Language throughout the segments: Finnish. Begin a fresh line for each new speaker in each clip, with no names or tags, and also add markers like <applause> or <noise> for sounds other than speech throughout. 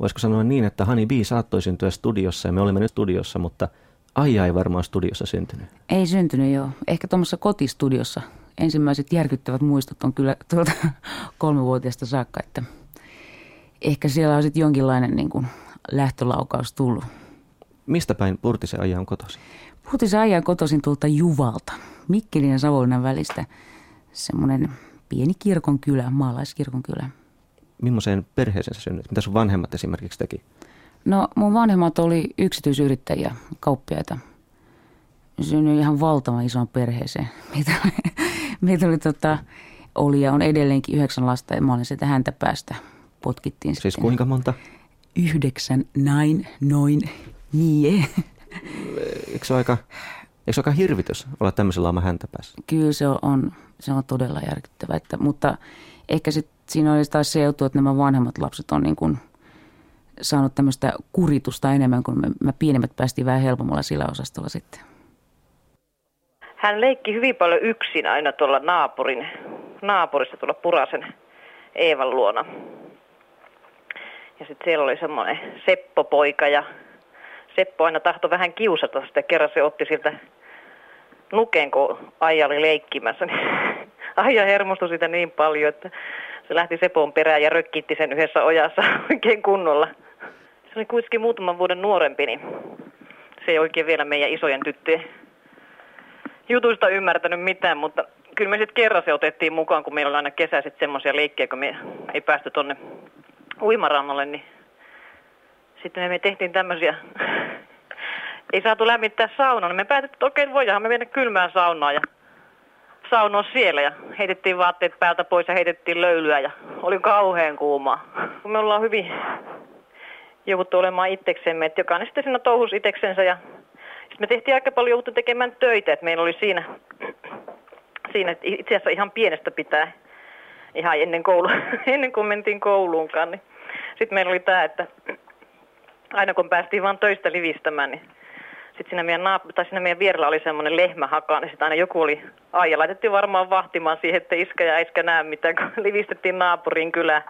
voisiko sanoa niin, että Honey B saattoi syntyä studiossa ja me olemme nyt studiossa, mutta Aija ei varmaan studiossa syntynyt.
Ei syntynyt, joo. Ehkä tuommoisessa kotistudiossa. Ensimmäiset järkyttävät muistot on kyllä tuolta <laughs> kolmevuotiaasta saakka, että ehkä siellä on sitten jonkinlainen niin kuin lähtölaukaus tullut.
Mistä päin Purtisen Aija on kotoisin?
Purtisen Aija on kotoisin tuolta Juvalta, Mikkelin ja Savonlinnan välistä. Semmoinen pieni kirkon kylä, maalaiskirkon kylä.
Millaiseen perheeseen sä synnyt? Mitä sun vanhemmat esimerkiksi teki?
No mun vanhemmat oli yksityisyrittäjiä, kauppiaita. Synnyin ihan valtavan isoon perheeseen. <laughs> Meitä oli, meitä oli, tota, oli ja on edelleenkin yhdeksän lasta ja mä olin sitä häntä päästä. Potkittiin
Siis sitten. kuinka monta?
Yhdeksän, näin, noin, nie.
Eikö se ole aika, eikö se ole aika hirvitys olla tämmöisellä oma häntä päässä?
Kyllä se on, se on todella järkyttävä. Että, mutta ehkä sit siinä olisi taas se juttu, että nämä vanhemmat lapset on niin kuin – saanut tämmöistä kuritusta enemmän, kun me, me pienemmät päästiin vähän helpommalla sillä osastolla sitten.
Hän leikki hyvin paljon yksin aina tuolla naapurin, naapurissa tuolla Purasen Eevan luona. Ja sitten siellä oli semmoinen Seppo-poika ja Seppo aina tahto vähän kiusata sitä. Kerran se otti siltä nuken, kun Aija oli leikkimässä. Niin <laughs> Aija hermostui sitä niin paljon, että se lähti Sepon perään ja rökkitti sen yhdessä ojassa <laughs> oikein kunnolla. Oli kuitenkin muutaman vuoden nuorempi, niin se ei oikein vielä meidän isojen tyttöjen jutuista ymmärtänyt mitään, mutta kyllä me sitten kerran se otettiin mukaan, kun meillä oli aina kesäiset semmoisia leikkejä, kun me ei päästy tonne uimarannalle, niin sitten me tehtiin tämmöisiä, <laughs> ei saatu lämmittää saunaa, niin me päätettiin, että okei, voidaan me mennä kylmään saunaan ja saunoa siellä ja heitettiin vaatteet päältä pois ja heitettiin löylyä ja oli kauhean kuumaa. Me ollaan hyvin jouduttu olemaan itseksemme, että jokainen sitten siinä touhus itseksensä ja sitten me tehtiin aika paljon jouduttu tekemään töitä, että meillä oli siinä, siinä että itse asiassa ihan pienestä pitää ihan ennen, koulu, <laughs> ennen kuin mentiin kouluunkaan, niin sitten meillä oli tämä, että aina kun päästiin vaan töistä livistämään, niin sitten siinä meidän, naap- tai siinä meidän vierellä oli semmoinen lehmähaka, niin sitten aina joku oli, aija laitettiin varmaan vahtimaan siihen, että iskä ja äiskä näe mitään, kun <laughs> livistettiin naapurin kylään.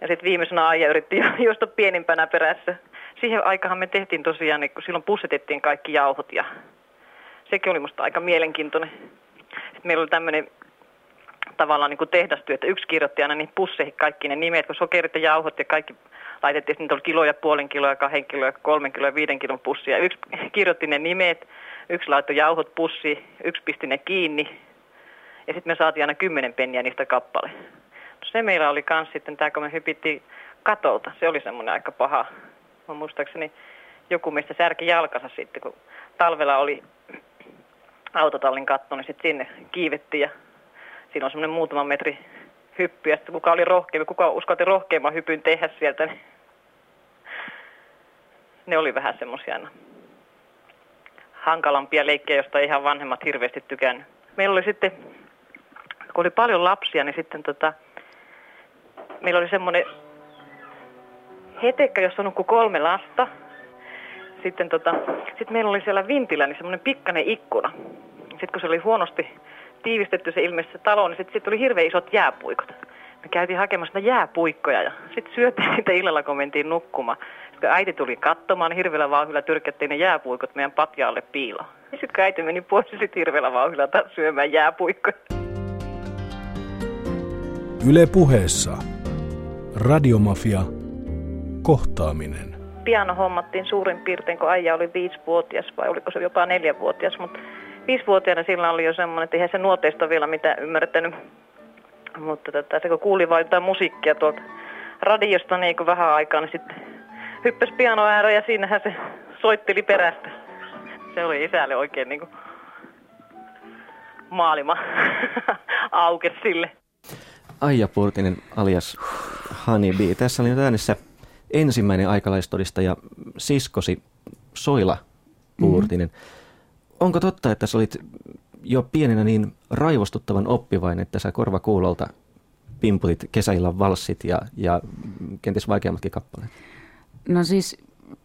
Ja sitten viimeisenä Aija yritti <laughs> juosta pienimpänä perässä. Siihen aikahan me tehtiin tosiaan, niin kun silloin pussetettiin kaikki jauhot ja sekin oli musta aika mielenkiintoinen. Sitten meillä oli tämmöinen tavallaan niin kuin tehdastyö, että yksi kirjoitti aina niin pusseihin kaikki ne nimet, kun sokerit ja jauhot ja kaikki laitettiin, niitä oli kiloja, puolen kiloa, kahden kiloa, kolmen kiloa, viiden kilon pussia. Yksi kirjoitti ne nimet, yksi laittoi jauhot pussiin, yksi pisti ne kiinni ja sitten me saatiin aina kymmenen penniä niistä kappale se meillä oli kans sitten tämä, kun me hypittiin katolta. Se oli semmoinen aika paha. Mä muistaakseni joku meistä särki jalkansa sitten, kun talvella oli autotallin katto, niin sitten sinne kiivettiin ja siinä on semmoinen muutama metri hyppy. Ja sitten kuka oli rohkeampi, kuka uskalti rohkeamman hypyn tehdä sieltä, niin ne oli vähän semmoisia hankalampia leikkejä, joista ei ihan vanhemmat hirveästi tykännyt. Meillä oli sitten, kun oli paljon lapsia, niin sitten tota, meillä oli semmoinen hetekka, jossa nukkui kolme lasta. Sitten tota, sit meillä oli siellä vintillä niin semmoinen pikkainen ikkuna. Sitten kun se oli huonosti tiivistetty se ilmeisesti se talo, niin sitten sit tuli hirveän isot jääpuikot. Me käytiin hakemassa sitä jääpuikkoja ja sitten syötiin <laughs> sitä illalla, kun mentiin nukkumaan. Sitten kun äiti tuli katsomaan, niin hirveällä vauhdilla tyrkättiin ne jääpuikot meidän patjaalle piiloon. Sitten kun äiti meni pois, niin sitten hirveällä vauhdilla taas syömään jääpuikkoja.
Yle puheessa Radiomafia. Kohtaaminen.
Piano hommattiin suurin piirtein, kun Aija oli viisivuotias vai oliko se jopa neljävuotias, mutta viisivuotiaana sillä oli jo semmoinen, että eihän se nuoteista vielä mitään ymmärtänyt. Mutta tota, se kun kuuli vain jotain musiikkia tuolta radiosta niin kuin vähän aikaa, niin sitten hyppäsi piano ääreen ja siinähän se soitteli perästä. Se oli isälle oikein niin kuin maailma <laughs> auke sille.
Aija Purtinen alias Honeybee. Tässä oli nyt äänessä ensimmäinen aikalaistodistaja siskosi Soila Purtinen. Mm-hmm. Onko totta, että sä olit jo pienenä niin raivostuttavan oppivainen, että sä korvakuulolta pimputit kesäillan valssit ja, ja kenties vaikeammatkin kappaleet?
No siis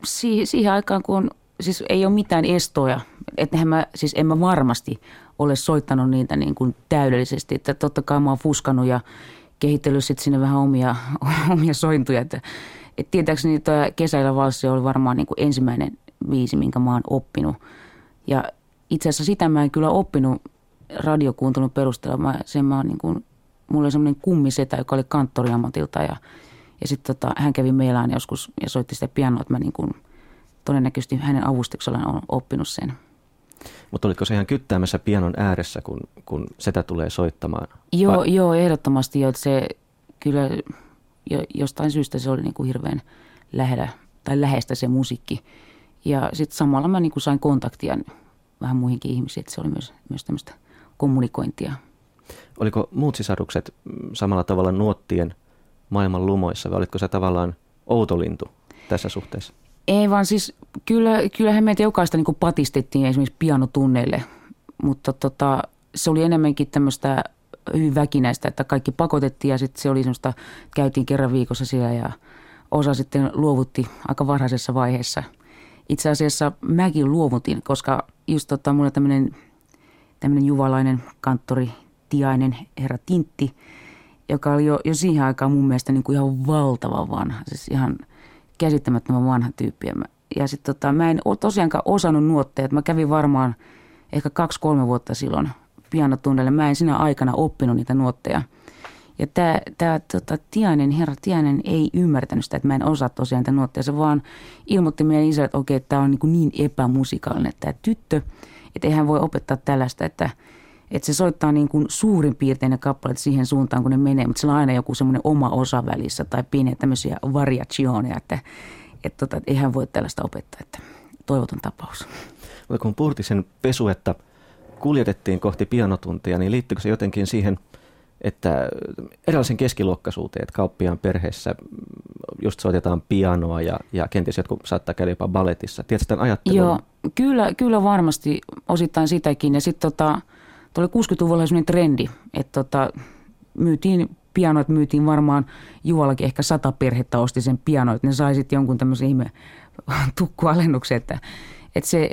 si- siihen aikaan, kun siis ei ole mitään estoja, että mä, siis en mä varmasti ole soittanut niitä niin kuin täydellisesti. Että totta kai mä oon fuskannut ja kehitellyt sitten sinne vähän omia, <laughs> omia sointuja. Että Et tietääkseni tämä kesäillä valssi oli varmaan niin kuin ensimmäinen viisi, minkä mä oon oppinut. Ja itse asiassa sitä mä en kyllä oppinut radiokuuntelun perusteella. Mä, sen mä niin kuin, mulla oli semmoinen kummisetä, joka oli kanttoriammatilta ja, ja sitten tota, hän kävi meilään joskus ja soitti sitä pianoa, että mä niin kuin, todennäköisesti hänen avustuksellaan on oppinut sen.
Mutta oliko se ihan kyttäämässä pianon ääressä, kun, kun sitä tulee soittamaan?
Joo, Vai? joo ehdottomasti. Jo, se kyllä jo, jostain syystä se oli niin kuin hirveän lähellä tai läheistä se musiikki. Ja sitten samalla mä niin kuin sain kontaktia vähän muihinkin ihmisiin, että se oli myös, myös tämmöistä kommunikointia.
Oliko muut sisarukset samalla tavalla nuottien maailman lumoissa vai olitko se tavallaan outolintu tässä suhteessa?
Ei vaan siis kyllä, kyllähän meitä jokaista niin patistettiin esimerkiksi pianotunneille, mutta tota, se oli enemmänkin tämmöistä hyvin väkinäistä, että kaikki pakotettiin ja sitten se oli semmoista, käytiin kerran viikossa siellä ja osa sitten luovutti aika varhaisessa vaiheessa. Itse asiassa mäkin luovutin, koska just tota, mulla tämmöinen tämmöinen juvalainen kanttori, tiainen herra Tintti, joka oli jo, jo siihen aikaan mun mielestä niin kuin ihan valtava vanha, siis ihan käsittämättömän vanha tyyppi. Ja sitten tota, mä en tosiaankaan osannut nuotteja, mä kävin varmaan ehkä kaksi-kolme vuotta silloin pianotunnelle. Mä en siinä aikana oppinut niitä nuotteja. Ja tämä tää, tota, Tiainen, herra Tiainen ei ymmärtänyt sitä, että mä en osaa tosiaan niitä nuotteja. Se vaan ilmoitti meidän isälle, että okei, tämä on niin, niin epämusikaalinen tämä tyttö, että eihän voi opettaa tällaista, että, että se soittaa niin kuin suurin piirtein ne kappaleet siihen suuntaan, kun ne menee, mutta sillä on aina joku semmoinen oma osa välissä tai pieniä tämmöisiä variationeja, että, että, tota, että eihän voi tällaista opettaa, että toivoton tapaus.
Mutta kun puhuttiin sen pesuetta, kuljetettiin kohti pianotuntia, niin liittyykö se jotenkin siihen, että erilaisen keskiluokkaisuuteen, että kauppiaan perheessä just soitetaan pianoa ja, ja kenties jotkut saattaa käydä jopa balletissa. Tiedätkö tämän ajattelun?
Joo, kyllä, kyllä varmasti osittain sitäkin. Ja sitten tota, 60-luvulla oli sellainen trendi, että tota, myytiin pianoit, myytiin varmaan Juolakin ehkä sata perhettä osti sen pianoit. Ne sai sitten jonkun tämmöisen ihme <laughs> tukkualennuksen, että, että se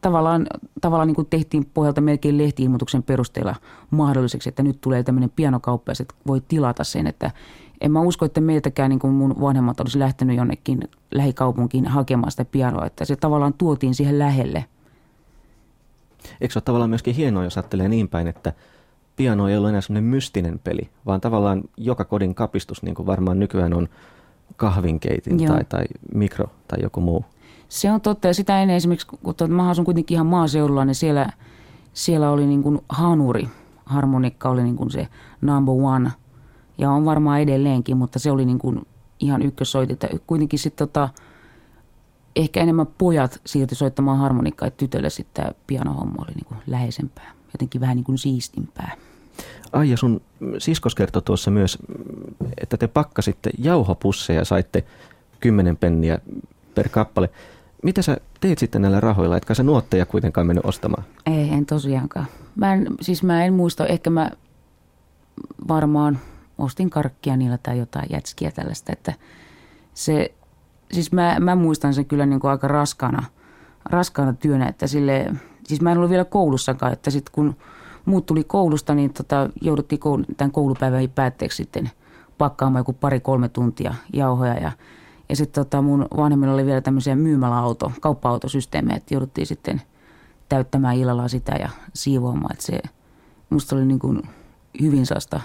tavallaan, tavallaan niin kuin tehtiin pohjalta melkein lehtiilmoituksen perusteella mahdolliseksi, että nyt tulee tämmöinen pianokauppa ja voi tilata sen, että en mä usko, että meiltäkään niin kuin mun vanhemmat olisi lähtenyt jonnekin lähikaupunkiin hakemaan sitä pianoa, että se tavallaan tuotiin siihen lähelle.
Eikö se ole tavallaan myöskin hienoa, jos ajattelee niin päin, että piano ei ole enää semmoinen mystinen peli, vaan tavallaan joka kodin kapistus, niin kuin varmaan nykyään on kahvinkeitin tai, tai mikro tai joku muu.
Se on totta ja sitä ennen esimerkiksi, kun mä asun kuitenkin ihan maaseudulla, niin siellä, siellä oli niin kuin hanuri, harmonikka oli niin kuin se number one ja on varmaan edelleenkin, mutta se oli niin kuin ihan ykkössoitit. Kuitenkin sitten tota, ehkä enemmän pojat siirtyi soittamaan harmonikkaa, että tytölle sitten tämä pianohomma oli niin kuin läheisempää, jotenkin vähän niin kuin siistimpää.
Ai ja sun siskos kertoi tuossa myös, että te pakkasitte jauhopusseja ja saitte kymmenen penniä per kappale. Mitä sä teet sitten näillä rahoilla? Etkä sä nuotteja kuitenkaan mennyt ostamaan?
Ei, en tosiaankaan. Mä en, siis mä en muista, ehkä mä varmaan ostin karkkia niillä tai jotain jätskiä tällaista, että se, siis mä, mä muistan sen kyllä niin kuin aika raskaana, raskaana työnä, että sille, siis mä en ollut vielä koulussakaan, että sitten kun muut tuli koulusta, niin tota, jouduttiin koulu, tämän koulupäivän päätteeksi sitten pakkaamaan joku pari-kolme tuntia jauhoja ja ja sitten tota mun vanhemmilla oli vielä tämmöisiä myymäläauto, kauppa-autosysteemejä, että jouduttiin sitten täyttämään illalla sitä ja siivoamaan. Että se musta oli niin kuin hyvin saasta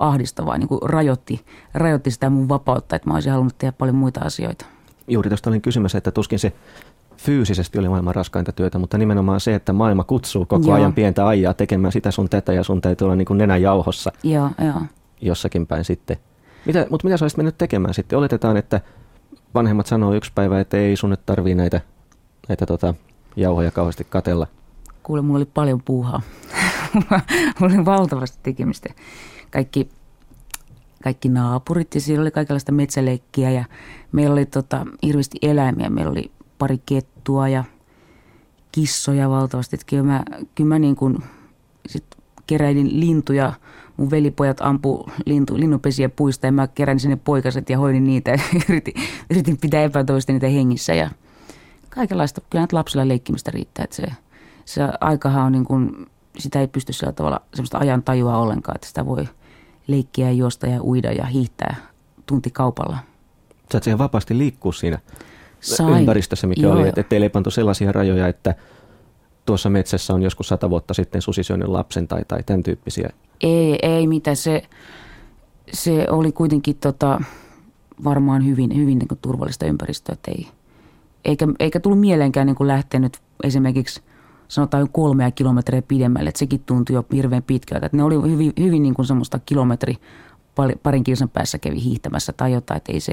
ahdistavaa, niin kuin rajoitti, rajoitti sitä mun vapautta, että mä olisin halunnut tehdä paljon muita asioita.
Juuri tuosta olin kysymässä, että tuskin se fyysisesti oli maailman raskainta työtä, mutta nimenomaan se, että maailma kutsuu koko Joo. ajan pientä ajaa tekemään sitä sun tätä ja sun täytyy olla niin kuin nenäjauhossa
Joo, jo.
jossakin päin sitten – mitä, mutta mitä sä olisit mennyt tekemään sitten? Oletetaan, että vanhemmat sanoo yksi päivä, että ei sun nyt tarvii näitä, näitä tota, jauhoja kauheasti katella.
Kuule, mulla oli paljon puuhaa. <laughs> mulla oli valtavasti tekemistä. Kaikki, kaikki naapurit ja siellä oli kaikenlaista metsäleikkiä ja meillä oli tota, hirveästi eläimiä. Meillä oli pari kettua ja kissoja valtavasti. Että kyllä mä, kyllä mä niin kuin sit keräilin lintuja – mun velipojat ampu lintu, linnunpesiä puista ja mä kerän sinne poikaset ja hoidin niitä ja <laughs> yritin, yritin pitää epätoista niitä hengissä ja kaikenlaista. Kyllä lapsilla leikkimistä riittää, että se, se aikahan on niin kuin, sitä ei pysty sillä tavalla semmoista ajan tajua ollenkaan, että sitä voi leikkiä, juosta ja uida ja hiihtää tuntikaupalla.
Sä siihen vapaasti liikkua siinä
Sai.
ympäristössä, mikä
Joo,
oli, että teille ei pantu sellaisia rajoja, että tuossa metsässä on joskus sata vuotta sitten susi syönyt lapsen tai, tai tämän tyyppisiä.
Ei, ei mitä se, se oli kuitenkin tota, varmaan hyvin, hyvin niin turvallista ympäristöä, ei, eikä, eikä tullut mieleenkään niin lähteä nyt esimerkiksi sanotaan kolmea kilometriä pidemmälle, että sekin tuntui jo hirveän pitkältä. Että ne oli hyvin, hyvin niin kuin semmoista kilometri pari- parin kilsan päässä kävi hiihtämässä tai jotain, että ei se,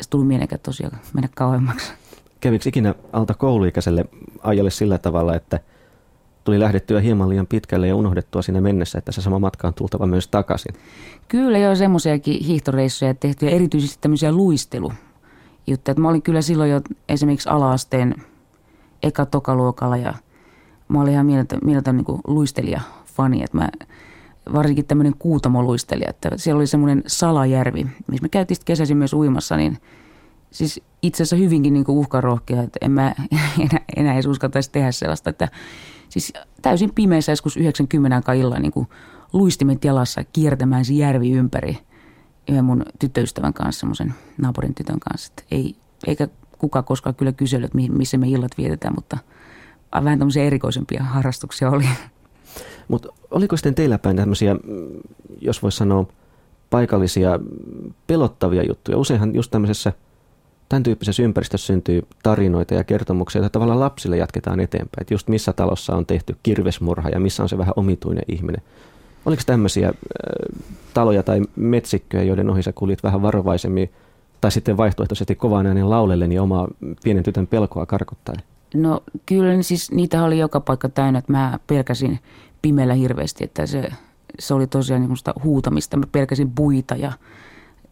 se tullut mieleenkään tosiaan mennä kauemmaksi.
Kävikö ikinä alta kouluikäiselle ajalle sillä tavalla, että tuli lähdettyä hieman liian pitkälle ja unohdettua siinä mennessä, että se sama matka on tultava myös takaisin?
Kyllä jo semmoisiakin hiihtoreissuja tehty ja erityisesti tämmöisiä luistelujuttuja. Että mä olin kyllä silloin jo esimerkiksi ala-asteen eka tokaluokalla ja mä olin ihan mieletön, mieletön niin luistelija-fani. Että mä, varsinkin tämmöinen kuutamoluistelija, että siellä oli semmoinen salajärvi, missä me käytiin kesäisin myös uimassa, niin siis itse asiassa hyvinkin niin uhkarohkea, että en mä <laughs> enää, enää edes uskaltaisi tehdä sellaista, että siis täysin pimeässä joskus 90 aikaa illalla niin kuin luistimet jalassa kiertämään se järvi ympäri yhden mun tyttöystävän kanssa, semmoisen naapurin tytön kanssa. Että ei, eikä kukaan koskaan kyllä kysellyt, missä me illat vietetään, mutta vähän tämmöisiä erikoisempia harrastuksia oli.
Mutta oliko sitten teillä päin tämmöisiä, mm, jos voisi sanoa, paikallisia pelottavia juttuja? Useinhan just tämmöisessä tämän tyyppisessä ympäristössä syntyy tarinoita ja kertomuksia, joita tavallaan lapsille jatketaan eteenpäin. Että just missä talossa on tehty kirvesmurha ja missä on se vähän omituinen ihminen. Oliko tämmöisiä äh, taloja tai metsikköjä, joiden ohi sä kulit vähän varovaisemmin, tai sitten vaihtoehtoisesti kovaan äänen laulellen ja omaa pienen tytön pelkoa karkottaen?
No kyllä niin siis niitä oli joka paikka täynnä, että mä pelkäsin pimeällä hirveästi, että se, se oli tosiaan niin huutamista. Mä pelkäsin puita ja,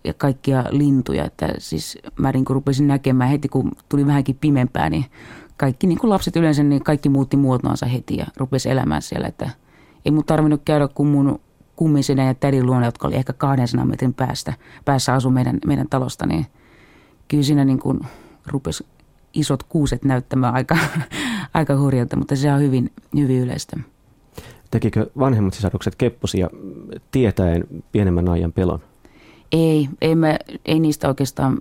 ja kaikkia lintuja, että siis mä niin kuin rupesin näkemään heti, kun tuli vähänkin pimeämpää, niin kaikki niin kuin lapset yleensä, niin kaikki muutti muotoansa heti ja rupesi elämään siellä, että ei mun tarvinnut käydä kuin mun kummisenen ja tädin luona, jotka oli ehkä 200 metrin päästä, päässä asu meidän, meidän talosta, niin kyllä siinä niin kuin rupesi isot kuuset näyttämään aika, <laughs> aika hurjalta, mutta se on hyvin, hyvin yleistä.
Tekikö vanhemmat sisarukset kepposia tietäen pienemmän ajan pelon?
Ei, ei, mä, ei niistä oikeastaan,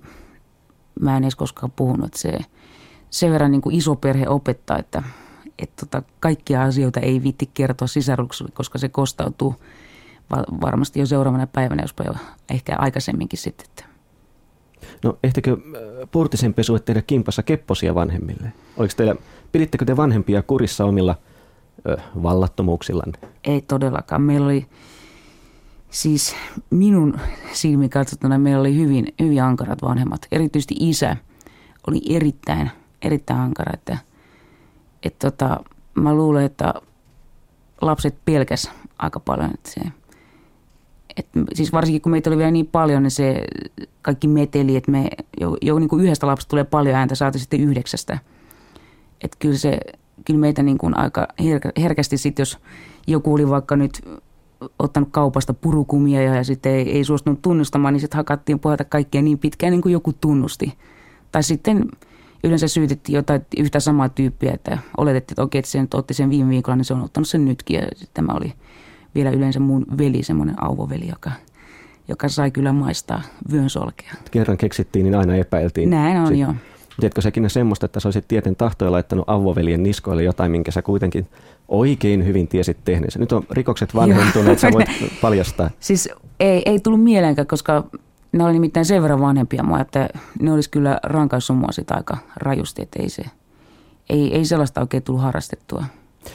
mä en edes koskaan puhunut, se sen verran niin kuin iso perhe opettaa, että, että tota, kaikkia asioita ei viitti kertoa sisarukselle, koska se kostautuu va- varmasti jo seuraavana päivänä, jospa jo ehkä aikaisemminkin sitten.
No ehtikö äh, Purtisen pesu tehdä kimpassa kepposia vanhemmille? Oliko teillä, pidittekö te vanhempia kurissa omilla ö, vallattomuuksillanne?
Ei todellakaan. Meillä oli, siis minun silmin katsottuna meillä oli hyvin, hyvin ankarat vanhemmat. Erityisesti isä oli erittäin, erittäin ankara. Että, että tota, mä luulen, että lapset pelkäs aika paljon. Että se, et, siis varsinkin kun meitä oli vielä niin paljon, niin se kaikki meteli, että me jo, jo niin kuin yhdestä lapsesta tulee paljon ääntä, saati sitten yhdeksästä. Että kyllä se, kyllä meitä niin kuin aika herkä, herkästi sitten, jos joku oli vaikka nyt ottanut kaupasta purukumia ja, sitten ei, ei suostunut tunnustamaan, niin sitten hakattiin pohjata kaikkia niin pitkään niin kuin joku tunnusti. Tai sitten yleensä syytettiin jotain yhtä samaa tyyppiä, että oletettiin, että okei, että se nyt otti sen viime viikolla, niin se on ottanut sen nytkin. Ja sitten tämä oli vielä yleensä mun veli, semmoinen auvoveli, joka, joka sai kyllä maistaa vyön solkea.
Kerran keksittiin, niin aina epäiltiin.
Näin on,
Sit-
joo.
Tiedätkö sekin semmoista, että sä olisit tieten tahtoja laittanut avoveljen niskoille jotain, minkä sä kuitenkin oikein hyvin tiesit tehneensä. Nyt on rikokset vanhentuneet, sä voit <laughs> paljastaa.
Siis ei, ei tullut mieleenkään, koska ne oli nimittäin sen verran vanhempia mua, että ne olisi kyllä rankaissut mua sitä aika rajusti, että ei se, ei, ei sellaista oikein tullut harrastettua.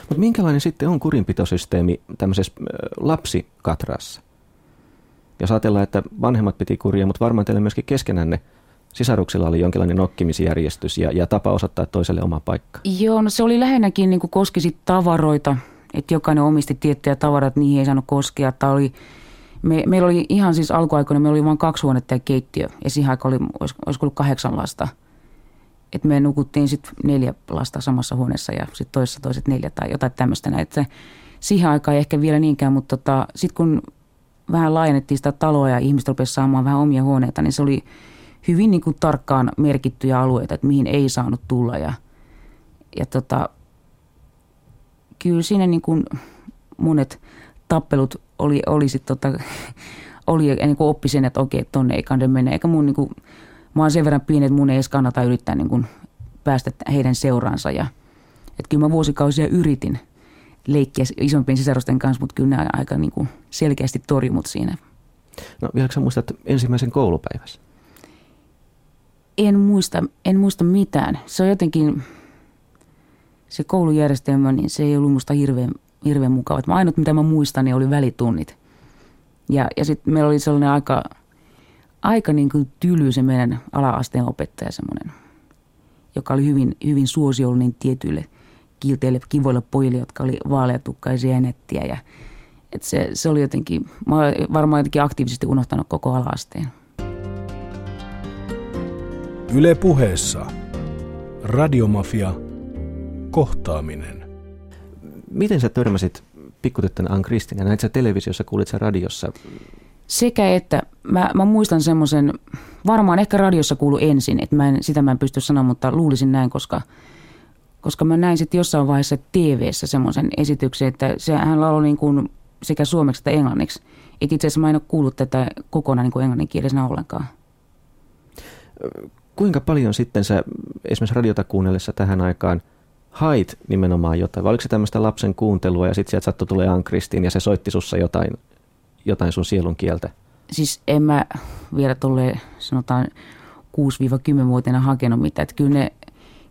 Mutta minkälainen sitten on kurinpitosysteemi tämmöisessä lapsikatrassa? Jos ajatellaan, että vanhemmat piti kuria, mutta varmaan teillä myöskin keskenänne sisaruksilla oli jonkinlainen nokkimisjärjestys ja, ja tapa osoittaa toiselle oma paikka.
Joo, no se oli lähinnäkin niin kuin koski sit tavaroita, että jokainen omisti tiettyjä että niihin ei saanut koskea. Tai oli, me, meillä oli ihan siis alkuaikoina, meillä oli vain kaksi huonetta ja keittiö, ja siihen aikaan oli, olis- olisiko ollut kahdeksan lasta. Et me nukuttiin sitten neljä lasta samassa huoneessa ja sitten toisessa toiset neljä tai jotain tämmöistä. näin. Et se, siihen aikaan ei ehkä vielä niinkään, mutta tota, sitten kun vähän laajennettiin sitä taloa ja ihmiset rupesivat saamaan vähän omia huoneita, niin se oli hyvin niin kuin tarkkaan merkittyjä alueita, että mihin ei saanut tulla. Ja, ja tota, kyllä siinä niin kuin monet tappelut oli, oli sit tota, <laughs> oli niin kuin oppi sen, että okei, tonne ei kande mennä. Eikä mun niin kuin mä oon sen verran pieni, että mun ei edes kannata yrittää niin kuin päästä heidän seuraansa. Ja, että kyllä mä vuosikausia yritin leikkiä isompien sisarusten kanssa, mutta kyllä ne aika niin kuin selkeästi torjumut siinä.
No vieläkö sä muistat ensimmäisen koulupäivässä?
En muista, en muista mitään. Se on jotenkin, se koulujärjestelmä, niin se ei ollut musta hirveän, hirveän mukava. Mä ainut, mitä mä muistan, niin oli välitunnit. Ja, ja sitten meillä oli sellainen aika, aika niin kuin tyly se meidän ala-asteen opettaja semmoinen, joka oli hyvin, hyvin suosiollinen tietyille kilteille, kivoille pojille, jotka oli vaaleatukkaisia ja nettiä. Ja, et se, se oli jotenkin, mä olen varmaan jotenkin aktiivisesti unohtanut koko ala-asteen.
Yle puheessa. Radiomafia. Kohtaaminen.
Miten sä törmäsit pikkutyttönä Ann Kristin ja näit sä televisiossa, kuulit sä radiossa?
Sekä että mä, mä muistan semmoisen, varmaan ehkä radiossa kuulu ensin, että mä en, sitä mä en pysty sanomaan, mutta luulisin näin, koska, koska mä näin sitten jossain vaiheessa TV-ssä semmoisen esityksen, että se, hän lauloi niin kuin sekä suomeksi että englanniksi. Et itse asiassa mä en ole kuullut tätä kokonaan niin kuin englanninkielisenä ollenkaan.
Kuinka paljon sitten sä esimerkiksi radiota kuunnellessa tähän aikaan hait nimenomaan jotain? Vai oliko se tämmöistä lapsen kuuntelua ja sitten sieltä sattui tulee Ankristiin ja se soitti sussa jotain, jotain sun sielun kieltä?
Siis en mä vielä tuolle sanotaan 6-10-vuotiaana hakenut mitään. Että kyllä ne,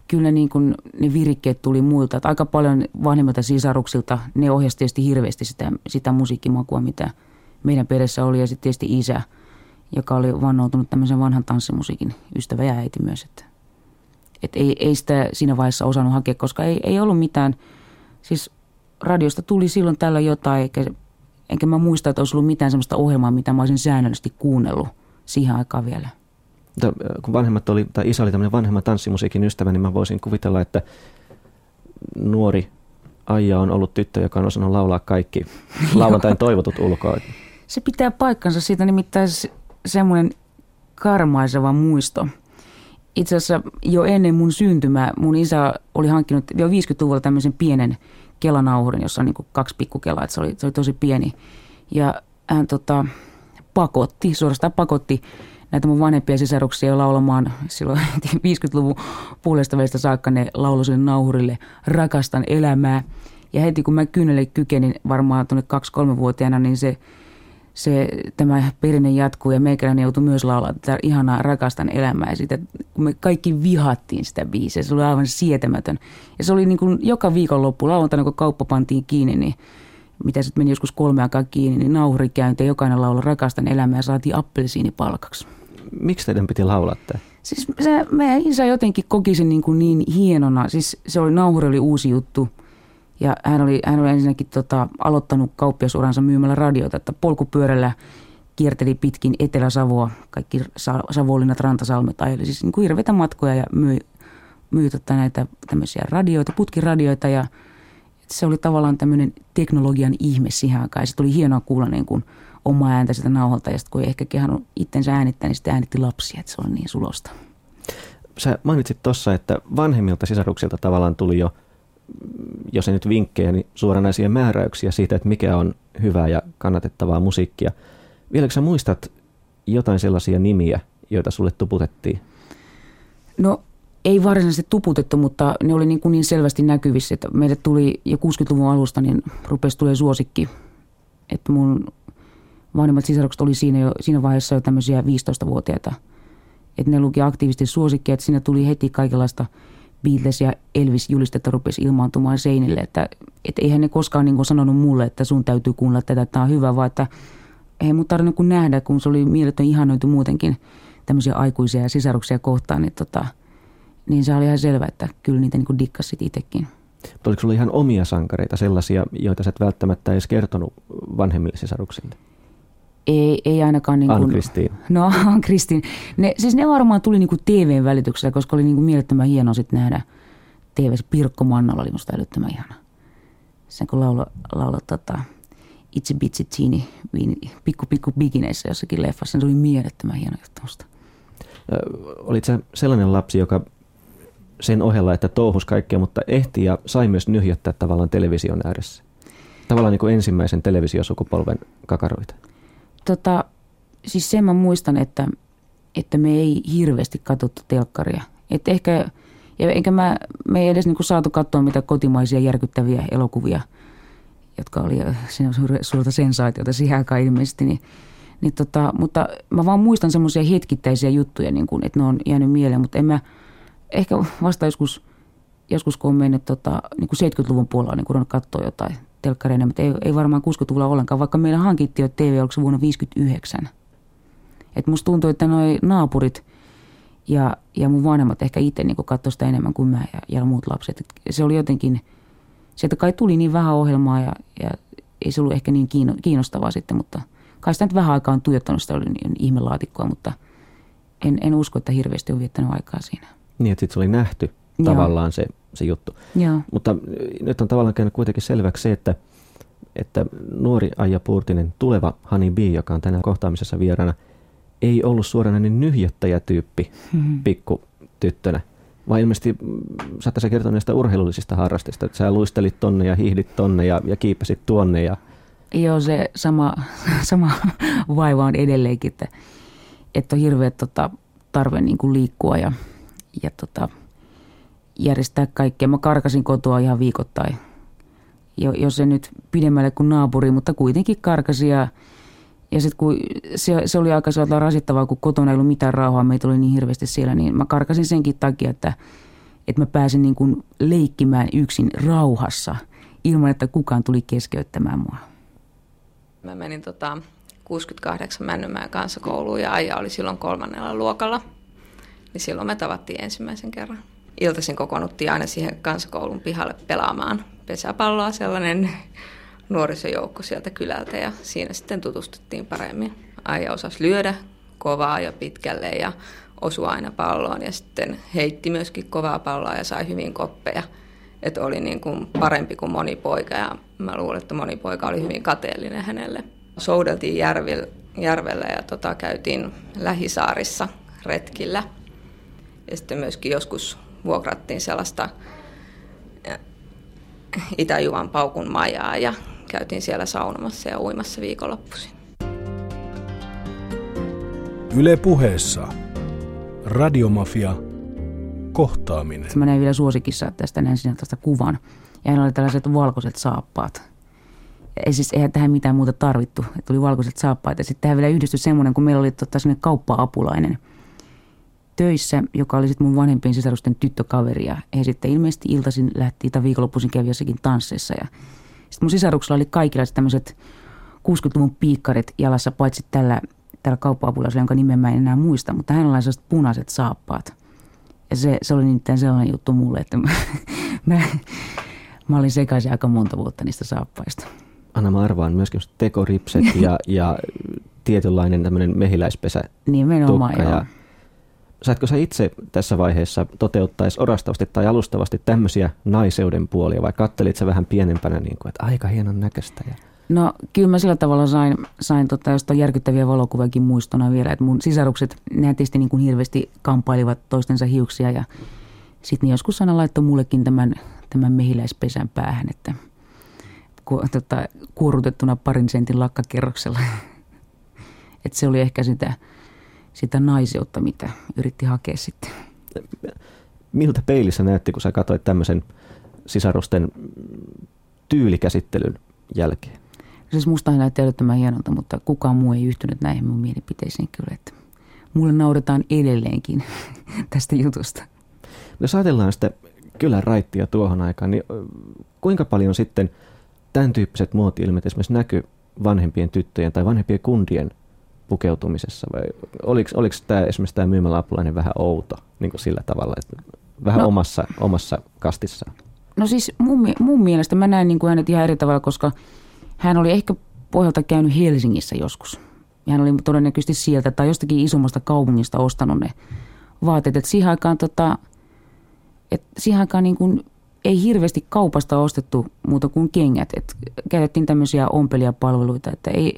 kyllä ne, niin kuin, ne virikkeet tuli muilta. Että aika paljon vanhemmilta sisaruksilta ne ohjasi tietysti hirveästi sitä, sitä musiikkimakua, mitä meidän perheessä oli. Ja sitten tietysti isä, joka oli vannoutunut tämmöisen vanhan tanssimusiikin ystävä ja äiti myös. Että, että ei, ei sitä siinä vaiheessa osannut hakea, koska ei, ei ollut mitään. Siis radiosta tuli silloin tällä jotain, eikä, enkä mä muista, että olisi ollut mitään sellaista ohjelmaa, mitä mä olisin säännöllisesti kuunnellut siihen aikaan vielä.
Mutta kun vanhemmat oli, tai isä oli tämmöinen vanhemma tanssimusiikin ystävä, niin mä voisin kuvitella, että nuori Aija on ollut tyttö, joka on osannut laulaa kaikki <laughs> lauantain toivotut ulkoa.
Se pitää paikkansa siitä nimittäin semmoinen karmaiseva muisto. Itse asiassa jo ennen mun syntymää mun isä oli hankkinut jo 50-luvulla tämmöisen pienen kelanauhurin, jossa on niin kuin kaksi pikkukelaa, että se oli, se oli tosi pieni. Ja hän tota, pakotti, suorastaan pakotti näitä mun vanhempia sisaruksia laulamaan silloin <laughs> 50-luvun puolesta välistä saakka ne lauloi sille nauhurille rakastan elämää. Ja heti kun mä kynnelle kykenin varmaan tuonne 2-3-vuotiaana, niin se, se, tämä perinne jatkuu ja meikäläinen joutui myös laulaa tätä ihanaa rakastan elämää. Ja sitä, kun me kaikki vihattiin sitä biisiä, se oli aivan sietämätön. Ja se oli niin kuin joka viikonloppu, lauantaina kun kauppa pantiin kiinni, niin mitä sitten meni joskus kolme aikaa kiinni, niin nauhuri käynti jokainen laulu rakastan elämää ja saatiin appelsiinipalkaksi.
Miksi teidän piti laulaa tämä?
Siis se, meidän isä jotenkin koki sen niin, kuin niin hienona. Siis se oli, nauhuri oli uusi juttu. Ja hän oli, hän oli ensinnäkin tota, aloittanut kauppiasuransa myymällä radiota, että polkupyörällä kierteli pitkin Etelä-Savoa, kaikki Sa- Savonlinnat, Rantasalmet ajeli siis niin hirveitä matkoja ja myi, myi tota näitä tämmöisiä radioita, putkiradioita ja se oli tavallaan tämmöinen teknologian ihme siihen aikaan. Se tuli hienoa kuulla niin kuin omaa ääntä sitä nauholta ja sitten kun ei ehkä kehannut itsensä äänittää, niin sitten äänitti lapsia, että se oli niin sulosta.
Sä mainitsit tuossa, että vanhemmilta sisaruksilta tavallaan tuli jo, jos ei nyt vinkkejä, niin suoranaisia määräyksiä siitä, että mikä on hyvää ja kannatettavaa musiikkia. Vieläkö sä muistat jotain sellaisia nimiä, joita sulle tuputettiin?
No ei varsinaisesti tuputettu, mutta ne oli niin, kuin niin selvästi näkyvissä, että meille tuli jo 60-luvun alusta, niin rupesi tulee suosikki. Että mun vanhemmat sisarukset oli siinä, jo, siinä vaiheessa jo tämmöisiä 15-vuotiaita. Että ne luki aktiivisesti suosikkia, että siinä tuli heti kaikenlaista Beatles ja Elvis-julistetta rupesi ilmaantumaan seinille. Että et eihän ne koskaan niin sanonut mulle, että sun täytyy kuunnella tätä, tämä on hyvä, vaan että ei mun tarvinnut kuin nähdä, kun se oli mieletön ihanoitu muutenkin tämmöisiä aikuisia ja sisaruksia kohtaan, niin, tota, niin se oli ihan selvä, että kyllä niitä niin dikkasit itsekin.
Oliko sulla ihan omia sankareita, sellaisia, joita sä et välttämättä edes kertonut vanhemmille sisaruksille?
Ei, ei ainakaan niin kuin...
Ann-Kristiin.
No, <laughs> Kristin. Ne, siis ne varmaan tuli niin kuin TVn välityksellä, koska oli niin kuin mielettömän hienoa sitten nähdä TVssä. Pirkko Mannola oli musta älyttömän ihana. Sen kun laulo, laulo tota, Itse Bitsi Teeny, pikku pikku bikineissä jossakin leffassa, se oli mielettömän hieno juttu musta.
Olit sä sellainen lapsi, joka sen ohella, että touhus kaikkea, mutta ehti ja sai myös nyhjättää tavallaan television ääressä? Tavallaan niin kuin ensimmäisen televisiosukupolven kakaroita.
Tota, siis sen mä muistan, että, että me ei hirveästi katsottu telkkaria. Että ehkä, ja enkä mä, me ei edes niinku saatu katsoa mitä kotimaisia järkyttäviä elokuvia, jotka oli siinä suurta sensaatiota siihen aikaan ilmeisesti, niin, niin tota, mutta mä vaan muistan semmoisia hetkittäisiä juttuja, niin kun, että ne on jäänyt mieleen, mutta en mä, ehkä vasta joskus, joskus kun on mennyt tota, niin kuin 70-luvun puolella, niin kun katsoa jotain telkkareina, mutta ei, ei varmaan 60-luvulla ollenkaan, vaikka meillä hankittiin jo TV, oliko se vuonna 1959. Et musta tuntuu, että noi naapurit ja, ja mun vanhemmat ehkä itse niin katsoi sitä enemmän kuin mä ja, ja muut lapset. Et se oli jotenkin, sieltä kai tuli niin vähän ohjelmaa ja, ja ei se ollut ehkä niin kiinnostavaa sitten, mutta kai sitä nyt vähän aikaa on tuijottanut, sitä oli niin ihmelaatikkoa, mutta en, en usko, että hirveästi on viettänyt aikaa siinä.
Niin, että sitten se oli nähty tavallaan se, se juttu.
Joo.
Mutta nyt on tavallaan käynyt kuitenkin selväksi se, että, että nuori Aija Puurtinen, tuleva Hani B, joka on tänään kohtaamisessa vieraana – ei ollut suoranainen nyhjättäjätyyppi hmm. pikku tyttönä. Vai ilmeisesti mm, saattaisi kertoa näistä urheilullisista harrastista, että sä luistelit tonne ja hiihdit tonne ja, ja kiipesit tuonne. Ja...
Joo, se sama, <laughs> sama vaiva on edelleenkin, että, että on hirveä tota, tarve niin kuin liikkua ja, ja tota, järjestää kaikkea. Mä karkasin kotoa ihan viikoittain, jo, jos se nyt pidemmälle kuin naapuri, mutta kuitenkin karkasin ja ja sitten kun se, se oli aika sellaista rasittavaa, kun kotona ei ollut mitään rauhaa, meitä oli niin hirveästi siellä, niin mä karkasin senkin takia, että, että mä pääsin niin kuin leikkimään yksin rauhassa ilman, että kukaan tuli keskeyttämään mua.
Mä menin tota 68 Männymään kanssa kouluun ja Aija oli silloin kolmannella luokalla. Niin silloin me tavattiin ensimmäisen kerran. Iltaisin kokoonnuttiin aina siihen kansakoulun pihalle pelaamaan pesäpalloa, sellainen nuorisojoukko sieltä kylältä ja siinä sitten tutustuttiin paremmin. Aija osasi lyödä kovaa ja pitkälle ja osui aina palloon ja sitten heitti myöskin kovaa palloa ja sai hyvin koppeja. Että oli niin kuin parempi kuin moni poika ja mä luulen, että moni poika oli hyvin kateellinen hänelle. Soudeltiin järvellä ja tota, käytiin lähisaarissa retkillä. Ja sitten myöskin joskus vuokrattiin sellaista Itä-Juvan paukun majaa ja käytiin siellä saunomassa ja uimassa viikonloppuisin.
Yle puheessa. Radiomafia. Kohtaaminen.
Mä näin vielä suosikissa tästä näin sinä tästä kuvan. Ja hän oli tällaiset valkoiset saappaat. Ei siis, eihän tähän mitään muuta tarvittu. Että tuli valkoiset saappaat. Ja sitten tähän vielä yhdistyi semmoinen, kun meillä oli tota, kauppa-apulainen töissä, joka oli sitten mun vanhempien sisarusten tyttökaveri. Ja he sitten ilmeisesti iltaisin lähti tai viikonloppuisin kävi jossakin tansseissa. Ja sitten mun sisaruksella oli kaikilla tämmöiset 60-luvun piikkarit jalassa, paitsi tällä, tällä kauppa-apulaisella, jonka nimen mä en enää muista, mutta hänellä oli sellaiset punaiset saappaat. Ja se, se oli nimittäin sellainen juttu mulle, että mä, <laughs> mä, mä olin sekaisin aika monta vuotta niistä saappaista.
Anna mä arvaan myöskin tekoripset <laughs> ja, ja tietynlainen tämmöinen mehiläispesä
Nimenomaan,
tukka ja saatko sä itse tässä vaiheessa toteuttaisi orastavasti tai alustavasti tämmöisiä naiseuden puolia vai kattelit sä vähän pienempänä, niin kuin, että aika hienon näköistä? Ja...
No kyllä mä sillä tavalla sain, sain tota, jostain järkyttäviä valokuvakin muistona vielä, että mun sisarukset, nehän tietysti niin kuin hirveästi kampailivat toistensa hiuksia ja sitten joskus aina laittoi mullekin tämän, tämän mehiläispesän päähän, että ku, tota, kuorutettuna parin sentin lakkakerroksella. <laughs> että se oli ehkä sitä sitä naiseutta, mitä yritti hakea sitten.
Miltä peilissä näytti, kun sä katsoit tämmöisen sisarusten tyylikäsittelyn jälkeen?
Siis musta näytti älyttömän hienolta, mutta kukaan muu ei yhtynyt näihin mun mielipiteisiin kyllä. Että mulle naudetaan edelleenkin <laughs> tästä jutusta.
Jos ajatellaan sitä kyllä raittia tuohon aikaan, niin kuinka paljon sitten tämän tyyppiset muoti-ilmeet esimerkiksi näkyy vanhempien tyttöjen tai vanhempien kundien pukeutumisessa? Vai oliko, oliko tämä, esimerkiksi tämä myymäläapulainen vähän outo niin kuin sillä tavalla, että vähän no, omassa, omassa kastissaan?
No siis mun, mun mielestä mä näin niin kuin hänet ihan eri tavalla, koska hän oli ehkä pohjalta käynyt Helsingissä joskus. Ja hän oli todennäköisesti sieltä tai jostakin isommasta kaupungista ostanut ne vaatteet. Että siihen aikaan, tota, että siihen aikaan niin kuin ei hirveästi kaupasta ostettu muuta kuin kengät. Et käytettiin tämmöisiä ompelijapalveluita, että ei,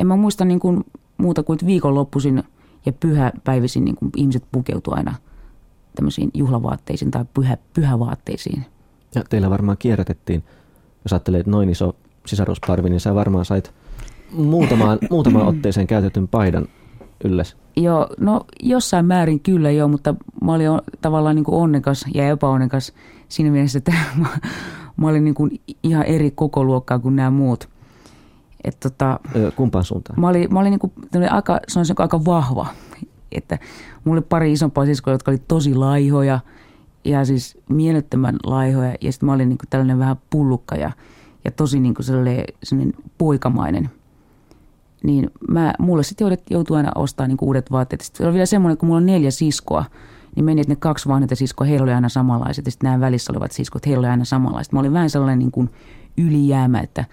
en mä muista niin kuin muuta kuin viikonloppuisin ja pyhäpäivisin niin kuin ihmiset pukeutuu aina tämmöisiin juhlavaatteisiin tai pyhä, pyhävaatteisiin.
Ja teillä varmaan kierrätettiin, jos ajattelee, että noin iso sisarusparvi, niin sä varmaan sait muutamaan, <clears throat> muutamaan otteeseen käytetyn paidan ylles?
Joo, no jossain määrin kyllä joo, mutta mä olin tavallaan niin kuin onnekas ja epäonnekas siinä mielessä, että <laughs> mä, mä olin niin kuin ihan eri koko luokkaa kuin nämä muut.
Et tota, Kumpaan suuntaan?
Mä olin, mä olin niin kuin, aika, sanoisin, aika vahva. Että mulla oli pari isompaa siskoa, jotka oli tosi laihoja ja siis mielettömän laihoja. Ja sitten mä olin niin kuin tällainen vähän pullukka ja, ja tosi niin kuin sellainen, sellainen poikamainen – niin mä, mulle sitten joutui aina ostaa niin uudet vaatteet. Sitten oli vielä semmoinen, kun mulla on neljä siskoa, niin meni, että ne kaksi vanhempaa siskoa, heillä oli aina samanlaiset. Ja sitten nämä välissä olevat siskot, heillä oli aina samanlaiset. Mä olin vähän sellainen niin kuin ylijäämä, että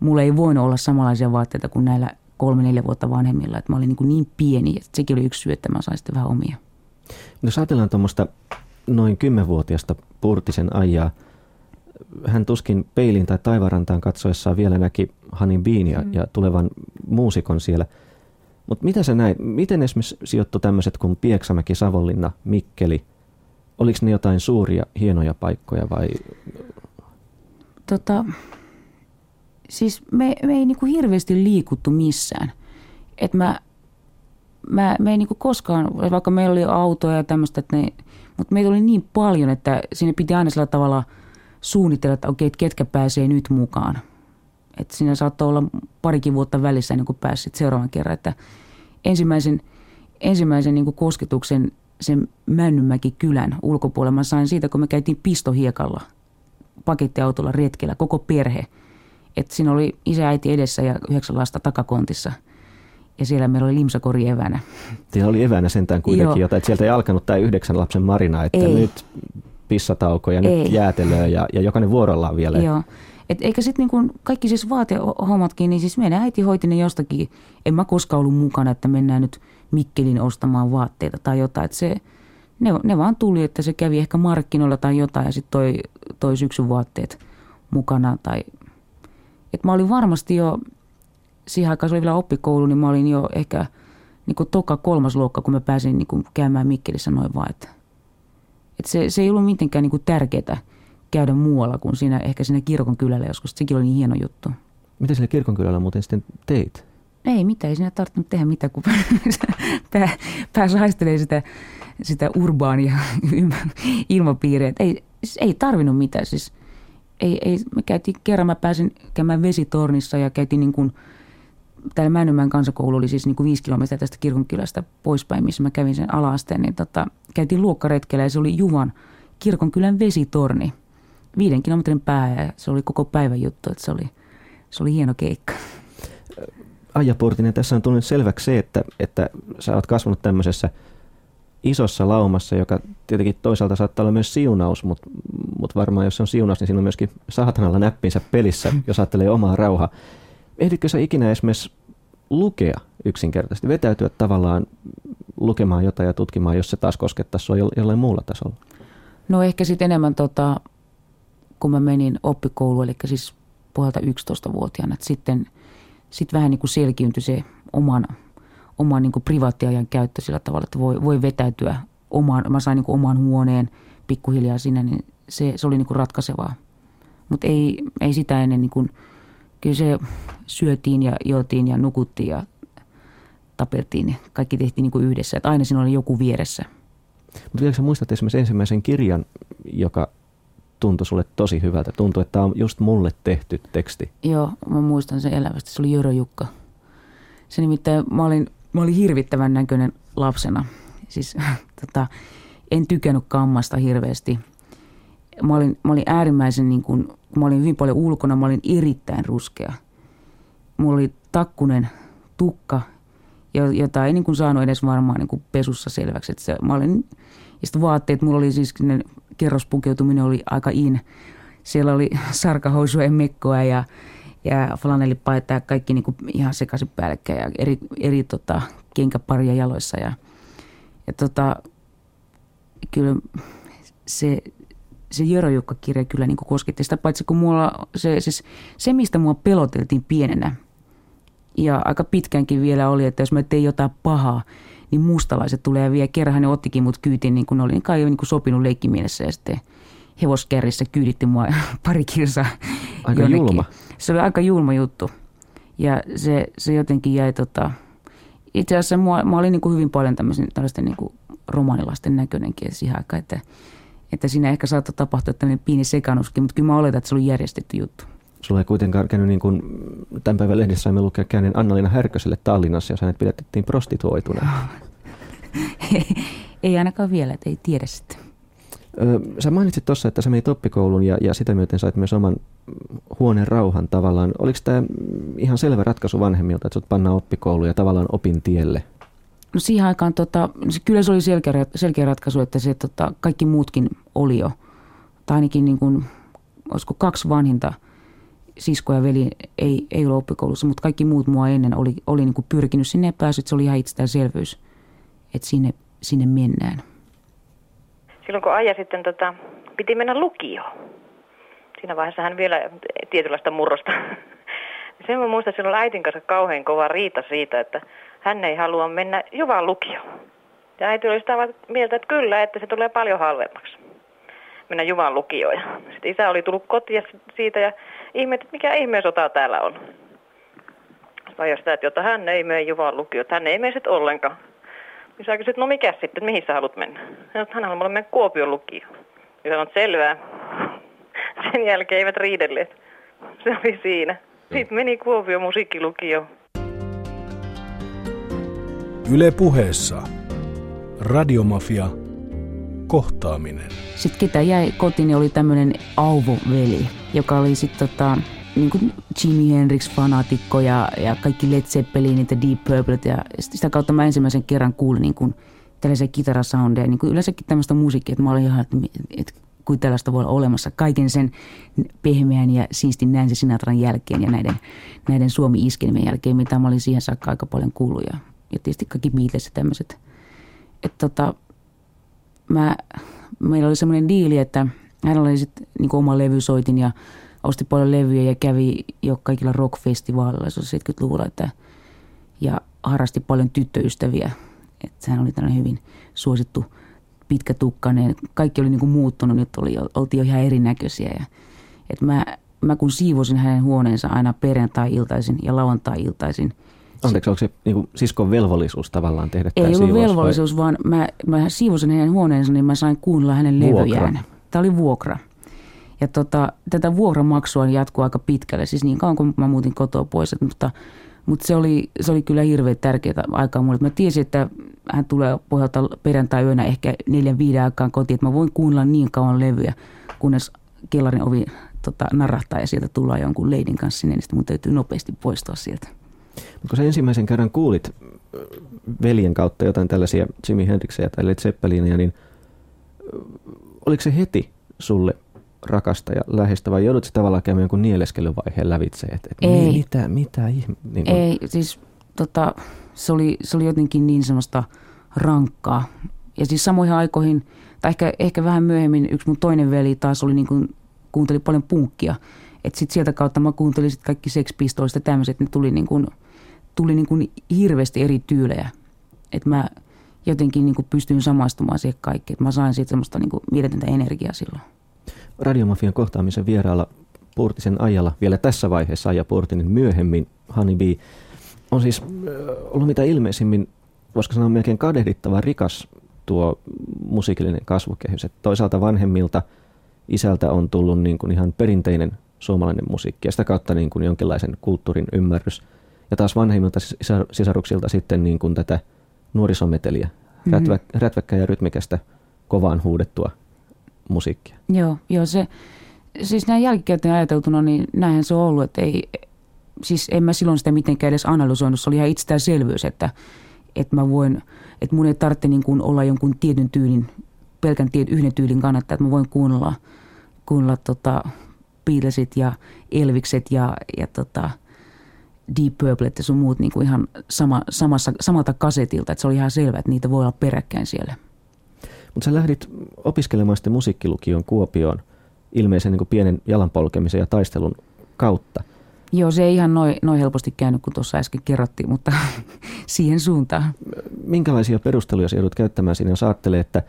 mulla ei voinut olla samanlaisia vaatteita kuin näillä kolme-neljä vuotta vanhemmilla. Että mä olin niin, kuin niin pieni, että sekin oli yksi syy, että mä sain sitten vähän omia.
No jos ajatellaan tuommoista noin kymmenvuotiaasta Purtisen ajaa, hän tuskin peilin tai taivarantaan katsoessaan vielä näki Hanin Bean ja, mm. ja tulevan muusikon siellä. Mutta mitä sä näit, miten esimerkiksi sijoittu tämmöiset kuin Pieksämäki, Savonlinna, Mikkeli, oliko ne jotain suuria, hienoja paikkoja vai?
Tota, siis me, me ei niinku hirveästi liikuttu missään. Et mä, mä, me ei niinku koskaan, vaikka meillä oli autoja ja tämmöistä, mutta meitä oli niin paljon, että sinne piti aina sillä tavalla – suunnitella, että okei, ketkä pääsee nyt mukaan. Että siinä saattoi olla parikin vuotta välissä ennen kuin pääsit seuraavan kerran. Että ensimmäisen, ensimmäisen niin kuin kosketuksen sen Männynmäki kylän ulkopuolella mä sain siitä, kun me käytiin pistohiekalla pakettiautolla retkellä, koko perhe. Että siinä oli isä äiti edessä ja yhdeksän lasta takakontissa. Ja siellä meillä oli limsakori evänä.
Siellä oli evänä sentään kuitenkin jotain, että sieltä ei alkanut tämä yhdeksän lapsen marina, että ei. nyt pissatauko ja Ei. nyt jäätelöä ja, ja jokainen vuorollaan vielä.
Joo. Et eikä sitten niin kaikki siis vaatehommatkin, niin siis meidän äiti hoiti ne jostakin. En mä koskaan ollut mukana, että mennään nyt Mikkelin ostamaan vaatteita tai jotain. Et se, ne, ne vaan tuli, että se kävi ehkä markkinoilla tai jotain ja sitten toi, toi syksyn vaatteet mukana. Tai, et mä olin varmasti jo, siihen aikaan se oli vielä oppikoulu, niin mä olin jo ehkä niin kuin toka kolmas luokka, kun mä pääsin niin kuin käymään Mikkelissä noin vaan, että et se, se ei ollut mitenkään niin tärkeää käydä muualla kuin siinä, ehkä siinä kirkon kylällä joskus. Sekin oli niin hieno juttu.
Mitä sillä kirkon kylällä muuten sitten teit?
Ei mitään, ei siinä tarvinnut tehdä mitään, kun <laughs> pää, haistelemaan sitä, sitä urbaania <laughs> ilmapiiriä. Ei, siis ei tarvinnut mitään. Siis ei, ei, me käytiin kerran, mä pääsin käymään vesitornissa ja käytiin niin kuin – täällä Männymään kansakoulu oli siis niin kuin viisi kilometriä tästä kirkonkylästä poispäin, missä mä kävin sen alaasteen, niin tota, käytiin luokkaretkellä ja se oli Juvan kirkonkylän vesitorni viiden kilometrin päähän ja se oli koko päivän juttu, että se oli, se oli hieno keikka.
Aija Portinen, tässä on tullut selväksi se, että, että sä oot kasvanut tämmöisessä isossa laumassa, joka tietenkin toisaalta saattaa olla myös siunaus, mutta, mutta varmaan jos on siunaus, niin siinä on myöskin saatanalla näppinsä pelissä, jos ajattelee omaa rauhaa ehditkö sä ikinä esimerkiksi lukea yksinkertaisesti, vetäytyä tavallaan lukemaan jotain ja tutkimaan, jos se taas koskettaisi sua jollain muulla tasolla?
No ehkä sitten enemmän, tota, kun mä menin oppikouluun, eli siis puolelta 11-vuotiaana, että sitten sit vähän niin kuin selkiyntyi se oman, oman niin kuin privaattiajan käyttö sillä tavalla, että voi, voi vetäytyä omaan, mä sain niin kuin oman huoneen pikkuhiljaa sinne, niin se, se oli niin kuin ratkaisevaa. Mutta ei, ei sitä ennen niin kuin – kyllä se syötiin ja juotiin ja nukuttiin ja tapeltiin. Kaikki tehtiin niin kuin yhdessä, että aina siinä oli joku vieressä.
Mutta vielä sä muistat esimerkiksi ensimmäisen kirjan, joka tuntui sulle tosi hyvältä. Tuntui, että tämä on just mulle tehty teksti.
Joo, mä muistan sen elävästi. Se oli Jörö Jukka. Se nimittäin, mä olin, mä olin hirvittävän näköinen lapsena. Siis <laughs> tota, en tykännyt kammasta hirveästi. Mä olin, mä olin äärimmäisen niin kuin mä olin hyvin paljon ulkona, mä olin erittäin ruskea. Mulla oli takkunen tukka, jota ei niin kuin saanut edes varmaan niin kuin pesussa selväksi. Että se, mä olin, ja sitten vaatteet, mulla oli siis kerrospukeutuminen oli aika in. Siellä oli <laughs> sarkahousuja, mekkoa ja, ja flanellipaita ja kaikki niin kuin ihan sekaisin päällekkäin ja eri, eri tota, kenkäparia jaloissa. Ja, ja tota, kyllä se, se Jörö Jukka-kirja kyllä niin kuin kosketti sitä, paitsi kun mulla se, siis, se, mistä mua peloteltiin pienenä ja aika pitkänkin vielä oli, että jos mä tein jotain pahaa, niin mustalaiset tulee ja vie. Kerran ne ottikin mut kyytiin, niin kun oli kai niin kuin sopinut leikkimielessä ja sitten hevoskärrissä kyyditti mua <laughs> pari kilsaa.
Aika jonnekin. julma.
Se oli aika julma juttu. Ja se, se jotenkin jäi tota, itse asiassa mua, mä olin niin kuin hyvin paljon tämmöisen, tällaisten niin kuin romanilasten näköinenkin siihen aikaan, että, että siinä ehkä saattoi tapahtua tämmöinen pieni sekannuskin, mutta kyllä mä oletan, että se oli järjestetty juttu.
Sulla ei kuitenkaan käynyt niin kuin tämän päivän lehdessä saimme lukea käyneen Anna-Liina Härköselle Tallinnassa, jos hänet pidettiin prostituoituna. <laughs>
ei ainakaan vielä, että ei tiedä sitten.
Sä mainitsit tuossa, että sä menit oppikouluun ja, ja sitä myöten sait myös oman huoneen rauhan tavallaan. Oliko tämä ihan selvä ratkaisu vanhemmilta, että sut pannaan oppikouluun ja tavallaan opin tielle?
No siihen aikaan tota, kyllä se oli selkeä, selkeä ratkaisu, että se tota, kaikki muutkin oli jo. Tai ainakin niin kuin, olisiko kaksi vanhinta sisko ja veli ei, ei ole oppikoulussa, mutta kaikki muut mua ennen oli, oli niin kuin pyrkinyt sinne ja päässyt. Se oli ihan itsestäänselvyys, että sinne, sinne mennään
silloin kun Aija sitten tota, piti mennä lukioon. Siinä vaiheessa hän vielä tietynlaista murrosta. <laughs> Sen mä muistan, että silloin äitin kanssa kauhean kova riita siitä, että hän ei halua mennä Juvan lukioon. Ja äiti oli sitä mieltä, että kyllä, että se tulee paljon halvemmaksi mennä Juvan lukioon. sitten isä oli tullut kotiin siitä ja ihmetti, että mikä ihmeen sota täällä on. Vai sitä, että hän ei mene Juvan lukioon, hän ei mene sitten ollenkaan. Niin sä kysyt, no mikä sitten, mihin sä haluat mennä? Sanoit, hän haluaa mennä Kuopion lukioon. Ja sanoit, selvää. Sen jälkeen eivät riidelleet. Se oli siinä. Sitten meni Kuopion musiikkilukioon.
Yle puheessa. Radiomafia. Kohtaaminen.
Sitten ketä jäi kotiin, niin oli tämmöinen Auvo-veli, joka oli sitten tota, niin kuin Jimi Hendrix-fanaatikko ja, ja kaikki Led Zeppelinit ja Deep Purple. Ja sitä kautta mä ensimmäisen kerran kuulin niin kuin tällaisia kitarasoundeja, niin kuin yleensäkin tämmöistä musiikkia, että mä olin ihan, että, että kuin tällaista voi olla olemassa kaiken sen pehmeän ja siistin Nancy Sinatran jälkeen ja näiden, näiden Suomi-iskelmien jälkeen, mitä mä olin siihen saakka aika paljon kuullut. Ja, ja tietysti kaikki Beatles ja tämmöiset. Että tota, meillä oli semmoinen diili, että hän oli sitten niin oma levysoitin ja osti paljon levyjä ja kävi jo kaikilla rockfestivaaleilla, se oli 70-luvulla, että, ja harrasti paljon tyttöystäviä. Että hän oli tällainen hyvin suosittu pitkätukkainen. Kaikki oli niin kuin muuttunut, nyt oli, oltiin jo ihan erinäköisiä. Ja, että mä, mä kun siivosin hänen huoneensa aina perjantai-iltaisin ja lauantai-iltaisin –
Anteeksi, onko se niin kuin siskon velvollisuus tavallaan tehdä
Ei ollut velvollisuus, vai? vaan mä, mä siivosin hänen huoneensa, niin mä sain kuunnella hänen levyjään. Tämä oli vuokra. Ja tota, tätä vuokramaksua jatkuu aika pitkälle, siis niin kauan kuin mä muutin kotoa pois. Mutta, mutta se, oli, se oli kyllä hirveän tärkeää aikaa mulle. Mä tiesin, että hän tulee pohjalta perjantai-yönä ehkä neljän viiden aikaan kotiin, että mä voin kuunnella niin kauan levyjä, kunnes kellarin ovi tota, narahtaa ja sieltä tullaan jonkun leidin kanssa sinne, niin mun täytyy nopeasti poistua sieltä.
Mutta kun sä ensimmäisen kerran kuulit veljen kautta jotain tällaisia Jimi Hendrixia tai Led Zeppelinia, niin oliko se heti sulle rakasta ja läheistä, vai joudut tavallaan käymään jonkun nieleskelyvaiheen lävitse? Että, et
Ei.
Mitä, mitä ihme? Niin
kuin... Ei, siis tota, se, oli, se oli jotenkin niin semmoista rankkaa. Ja siis samoihin aikoihin, tai ehkä, ehkä vähän myöhemmin, yksi mun toinen veli taas oli niin kuin, kuunteli paljon punkkia. Että sitten sieltä kautta mä kuuntelin sit kaikki Sex Pistols ja tämmöiset, ne tuli, niin kuin, tuli niin kuin hirveästi eri tyylejä. Että mä jotenkin niin kuin pystyin samastumaan siihen kaikkeen. Että mä sain siitä semmoista niin kuin energiaa silloin.
Radiomafian kohtaamisen vieraalla Purtisen ajalla vielä tässä vaiheessa Aija Purtinen myöhemmin Honeybee on siis ollut mitä ilmeisimmin, voisiko sanoa melkein kadehdittava rikas tuo musiikillinen kasvukehys. Että toisaalta vanhemmilta isältä on tullut niin kuin ihan perinteinen suomalainen musiikki ja sitä kautta niin kuin jonkinlaisen kulttuurin ymmärrys. Ja taas vanhemmilta sisaruksilta sitten niin kuin tätä nuorisometeliä, mm-hmm. rätvä, rätväkkää ja rytmikästä kovaan huudettua musiikkia.
Joo, joo se, siis näin jälkikäteen ajateltuna, niin näinhän se on ollut, että ei, siis en mä silloin sitä mitenkään edes analysoinut, se oli ihan itsestäänselvyys, että, että mä voin, että mun ei tarvitse niin kuin olla jonkun tietyn tyylin, pelkän tiet, yhden tyylin kannattaa, että mä voin kuunnella, kuunnella tota Beatlesit ja Elvikset ja, ja tota Deep Purple ja sun muut niin kuin ihan sama, samassa, samalta kasetilta, että se oli ihan selvä, että niitä voi olla peräkkäin siellä.
Mutta sä lähdit opiskelemaan sitten musiikkilukion Kuopioon ilmeisen niin pienen jalanpolkemisen ja taistelun kautta.
Joo, se ei ihan noin noi helposti käynyt, kun tuossa äsken kerrottiin, mutta <laughs> siihen suuntaan.
Minkälaisia perusteluja joudut käyttämään sinne, jos ajattelee, että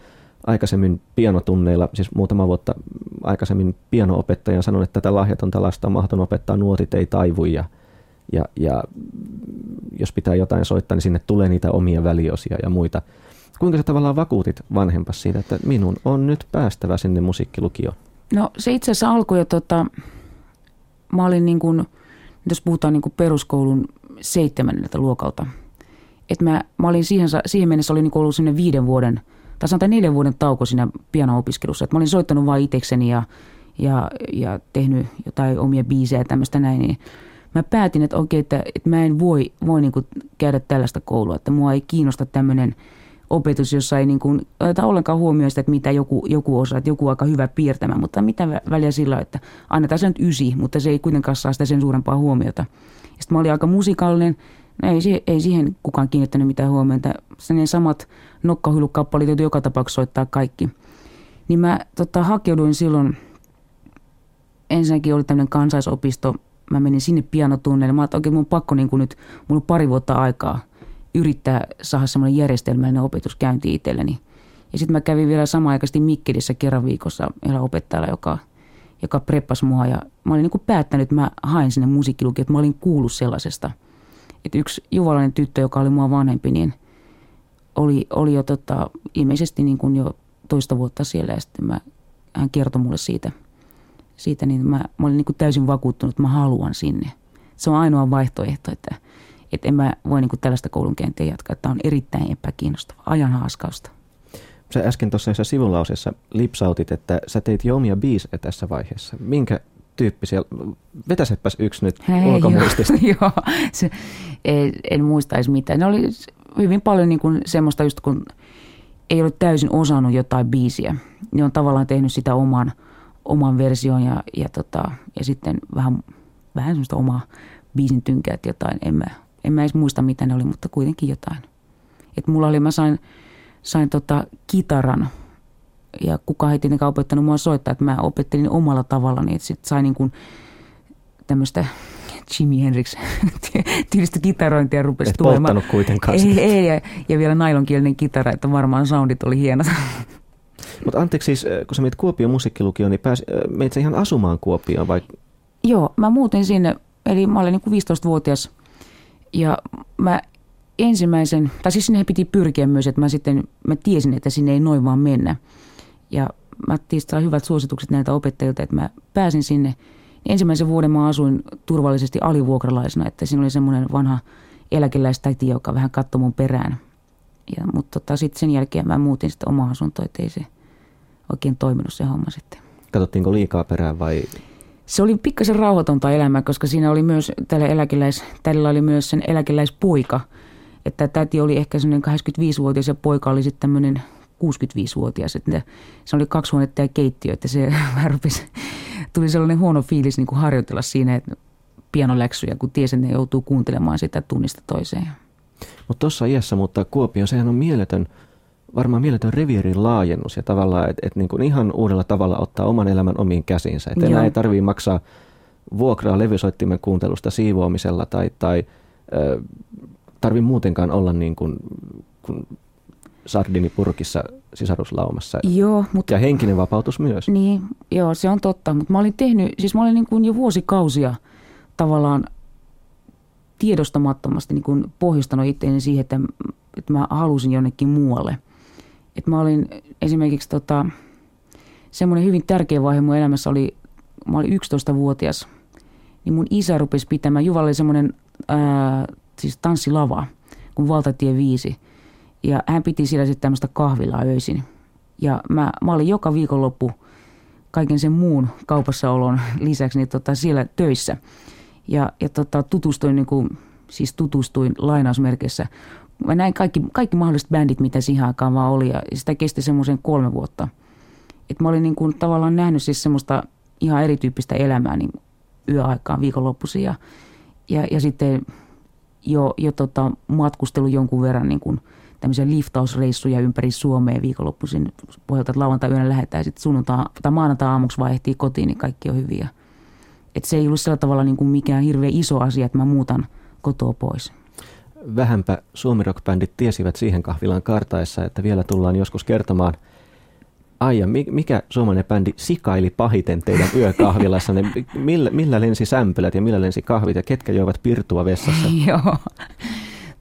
aikaisemmin pianotunneilla, siis muutama vuotta aikaisemmin pianoopettajan sanoi, että tätä lahjatonta lasta on mahdoton opettaa, nuotit ei taivu ja Ja, ja jos pitää jotain soittaa, niin sinne tulee niitä omia väliosia ja muita. Kuinka sä tavallaan vakuutit vanhempas siitä, että minun on nyt päästävä sinne musiikkilukioon?
No se itse asiassa alkoi jo, tota, mä olin niin kuin, jos puhutaan niin kuin peruskoulun seitsemänneltä luokalta. Et mä, mä olin siihen, siihen mennessä oli niin ollut sinne viiden vuoden, tai sanotaan neljän vuoden tauko siinä piano-opiskelussa. Et mä olin soittanut vain itsekseni ja, ja, ja tehnyt jotain omia biisejä ja tämmöistä näin. Niin mä päätin, että okei, että, että mä en voi, voi niin kuin käydä tällaista koulua, että mua ei kiinnosta tämmöinen – opetus, jossa ei niin kuin, oteta ollenkaan huomioon sitä, että mitä joku, joku osaa, että joku on aika hyvä piirtämään, mutta mitä väliä sillä, että annetaan se nyt ysi, mutta se ei kuitenkaan saa sitä sen suurempaa huomiota. Sitten mä olin aika musikaalinen, no ei, ei siihen kukaan kiinnittänyt mitään huomiota. Sen samat nokkahyllykappaleet joutui joka tapauksessa soittaa kaikki. Niin mä tota, hakeuduin silloin, ensinnäkin oli tämmöinen kansaisopisto, mä menin sinne pianotunneille. Mä että mun on pakko niin kuin nyt, mulla on pari vuotta aikaa – yrittää saada semmoinen järjestelmällinen opetus käynti itselleni. Ja sitten mä kävin vielä samanaikaisesti Mikkelissä kerran viikossa yhdellä opettajalla, joka, joka preppasi mua. Ja mä olin niin kuin päättänyt, että mä haen sinne musiikkilukioon, että mä olin kuullut sellaisesta. Että yksi juvalainen tyttö, joka oli mua vanhempi, niin oli, oli jo tota, ilmeisesti niin kuin jo toista vuotta siellä. Ja sitten mä, hän kertoi mulle siitä, siitä niin mä, mä olin niin kuin täysin vakuuttunut, että mä haluan sinne. Se on ainoa vaihtoehto, että – että en mä voi niin kuin tällaista koulunkäyntiä jatkaa. Tämä on erittäin epäkiinnostava, ajan haaskausta.
Sä äsken tuossa sivulauseessa lipsautit, että sä teit jo omia biisejä tässä vaiheessa. Minkä tyyppisiä? Vetäsepäs yksi nyt Hei, ulkomuistista.
Joo, <laughs> joo se, en, en muistaisi mitään. Ne oli hyvin paljon niin kuin semmoista just kun ei ole täysin osannut jotain biisiä. Ne on tavallaan tehnyt sitä oman, oman version ja, ja, tota, ja sitten vähän, vähän semmoista omaa biisin tynkäät jotain. En mä en mä edes muista mitä ne oli, mutta kuitenkin jotain. Et mulla oli, mä sain, sain tota kitaran ja kukaan ei tietenkään opettanut mua soittaa, että mä opettelin omalla tavallani, että sit sain niin kuin tämmöistä <laughs> Jimi Hendrix <laughs> tyylistä kitarointia rupesi
Et tulemaan. kuitenkaan
ei, ei, ja, ja vielä nailonkielinen kitara, että varmaan soundit oli hienot. <laughs>
Mutta anteeksi siis, kun sä menit Kuopion musiikkilukioon, niin pääs, menit sä ihan asumaan Kuopioon vai?
Joo, mä muutin sinne, eli mä olin niin kuin 15-vuotias ja mä ensimmäisen, tai siis sinne piti pyrkiä myös, että mä sitten, mä tiesin, että sinne ei noin vaan mennä. Ja mä tiistin hyvät suositukset näiltä opettajilta, että mä pääsin sinne. Ensimmäisen vuoden mä asuin turvallisesti alivuokralaisena, että siinä oli semmoinen vanha eläkeläistäiti, joka vähän katsoi mun perään. Ja, mutta tota, sitten sen jälkeen mä muutin sitten omaa asuntoa, että ei se oikein toiminut se homma sitten.
Katsottiinko liikaa perään vai
se oli pikkasen rauhatonta elämää, koska siinä oli myös, tällä, eläkeläis, tällä oli myös sen eläkeläispoika. Että täti oli ehkä sellainen 85-vuotias ja poika oli sitten tämmöinen 65-vuotias. Että se oli kaksi huonetta ja keittiö, että se <laughs> vähän rupesi, tuli sellainen huono fiilis niin kuin harjoitella siinä, että pianoläksyjä, kun tiesi, että ne joutuu kuuntelemaan sitä tunnista toiseen.
Mutta tuossa iässä, mutta Kuopio, sehän on mieletön varmaan mieletön revierin laajennus ja tavallaan, että et niin ihan uudella tavalla ottaa oman elämän omiin käsinsä. Että enää ei tarvitse maksaa vuokraa levysoittimen kuuntelusta siivoamisella tai, tai ö, tarvi muutenkaan olla niin kuin, kuin sardinipurkissa sisaruslaumassa.
Joo, mutta,
ja henkinen vapautus myös.
Niin, joo, se on totta. Mutta mä olin tehnyt, siis mä olin niin kuin jo vuosikausia tavallaan tiedostamattomasti niin kuin pohjustanut itseäni siihen, että, että mä halusin jonnekin muualle – että mä olin esimerkiksi tota, semmoinen hyvin tärkeä vaihe mun elämässä oli, mä olin 11-vuotias, niin mun isä rupesi pitämään, Juvalla oli semmoinen ää, siis tanssilava kuin Valtatie 5. Ja hän piti siellä sitten tämmöistä kahvilaa öisin. Ja mä, mä olin joka viikonloppu kaiken sen muun kaupassaolon <laughs> lisäksi niin tota, siellä töissä. Ja, ja tota, tutustuin, niin kuin, siis tutustuin lainausmerkeissä mä näin kaikki, kaikki mahdolliset bändit, mitä siihen aikaan vaan oli ja sitä kesti semmoisen kolme vuotta. Et mä olin niin kuin tavallaan nähnyt siis semmoista ihan erityyppistä elämää niin yöaikaan viikonloppuisin ja, ja, ja sitten jo, jo tota, matkustelu jonkun verran niin kuin tämmöisiä liftausreissuja ympäri Suomea viikonloppuisin pohjalta, että lauantai-yönä lähdetään sitten sunnuntai tai maanantai-aamuksi vaan ehtii kotiin, niin kaikki on hyviä. Et se ei ollut sillä tavalla niin kuin mikään hirveän iso asia, että mä muutan kotoa pois
vähänpä suomirock-bändit tiesivät siihen kahvilaan kartaessa, että vielä tullaan joskus kertomaan Aija, mikä suomalainen bändi sikaili pahiten teidän yökahvilassanne? Millä, millä lensi sämpylät ja millä lensi kahvit ja ketkä joivat pirtua vessassa? <laughs>
Joo.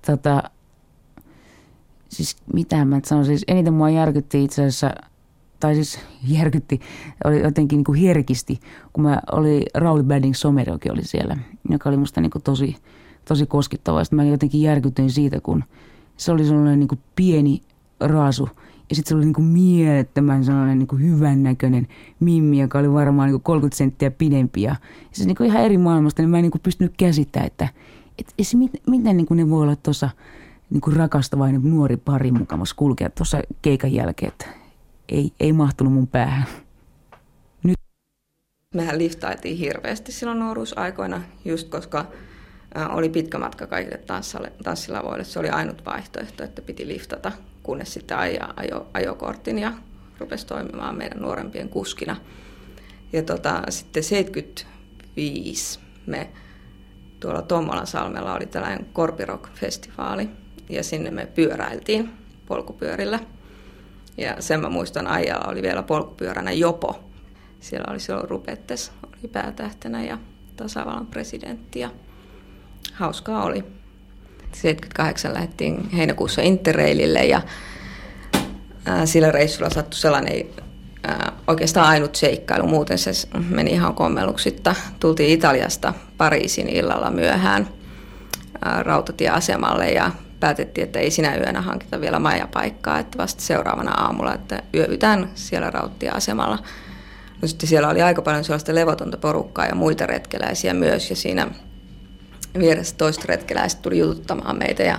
Tota, siis mitä mä sanoisin, siis eniten mua järkytti itse asiassa, tai siis järkytti, oli jotenkin niin kuin herkisti, kun mä oli Rauli Badding Someriokin oli siellä, joka oli musta niin kuin tosi, tosi koskettavaa. Sitten mä jotenkin järkytyin siitä, kun se oli sellainen niin kuin pieni raasu, ja sitten se oli niin kuin mielettömän sellainen niin kuin hyvännäköinen mimmi, joka oli varmaan niin kuin 30 senttiä pidempi. Ja se niin kuin ihan eri maailmasta, niin mä en niin kuin pystynyt käsittämään, että, että, että miten niin kuin ne voi olla tuossa niin kuin rakastavainen nuori pari mukamassa kulkea tuossa keikan jälkeen, että ei, ei mahtunut mun päähän.
Nyt. Mehän liftaitiin hirveästi silloin nuoruusaikoina, just koska oli pitkä matka kaikille tanssilavoille. Se oli ainut vaihtoehto, että piti liftata, kunnes sitten ajo, ajo, ajokortin ja rupesi toimimaan meidän nuorempien kuskina. Ja tota, sitten 75 me tuolla Tommolan salmella oli tällainen Korpirock-festivaali, ja sinne me pyöräiltiin polkupyörillä. Ja sen mä muistan, Aijalla oli vielä polkupyöränä Jopo. Siellä oli silloin Rupettes, oli päätähtenä ja tasavallan presidentti ja hauskaa oli. 78 lähdettiin heinäkuussa Interrailille ja ää, sillä reissulla sattui sellainen ää, oikeastaan ainut seikkailu. Muuten se meni ihan kommelluksitta. Tultiin Italiasta Pariisin illalla myöhään ää, rautatieasemalle ja päätettiin, että ei sinä yönä hankita vielä majapaikkaa, että vasta seuraavana aamulla, että yövytään siellä rauttia-asemalla. No sitten siellä oli aika paljon sellaista levotonta porukkaa ja muita retkeläisiä myös, ja siinä vieressä toista retkeläistä tuli jututtamaan meitä, ja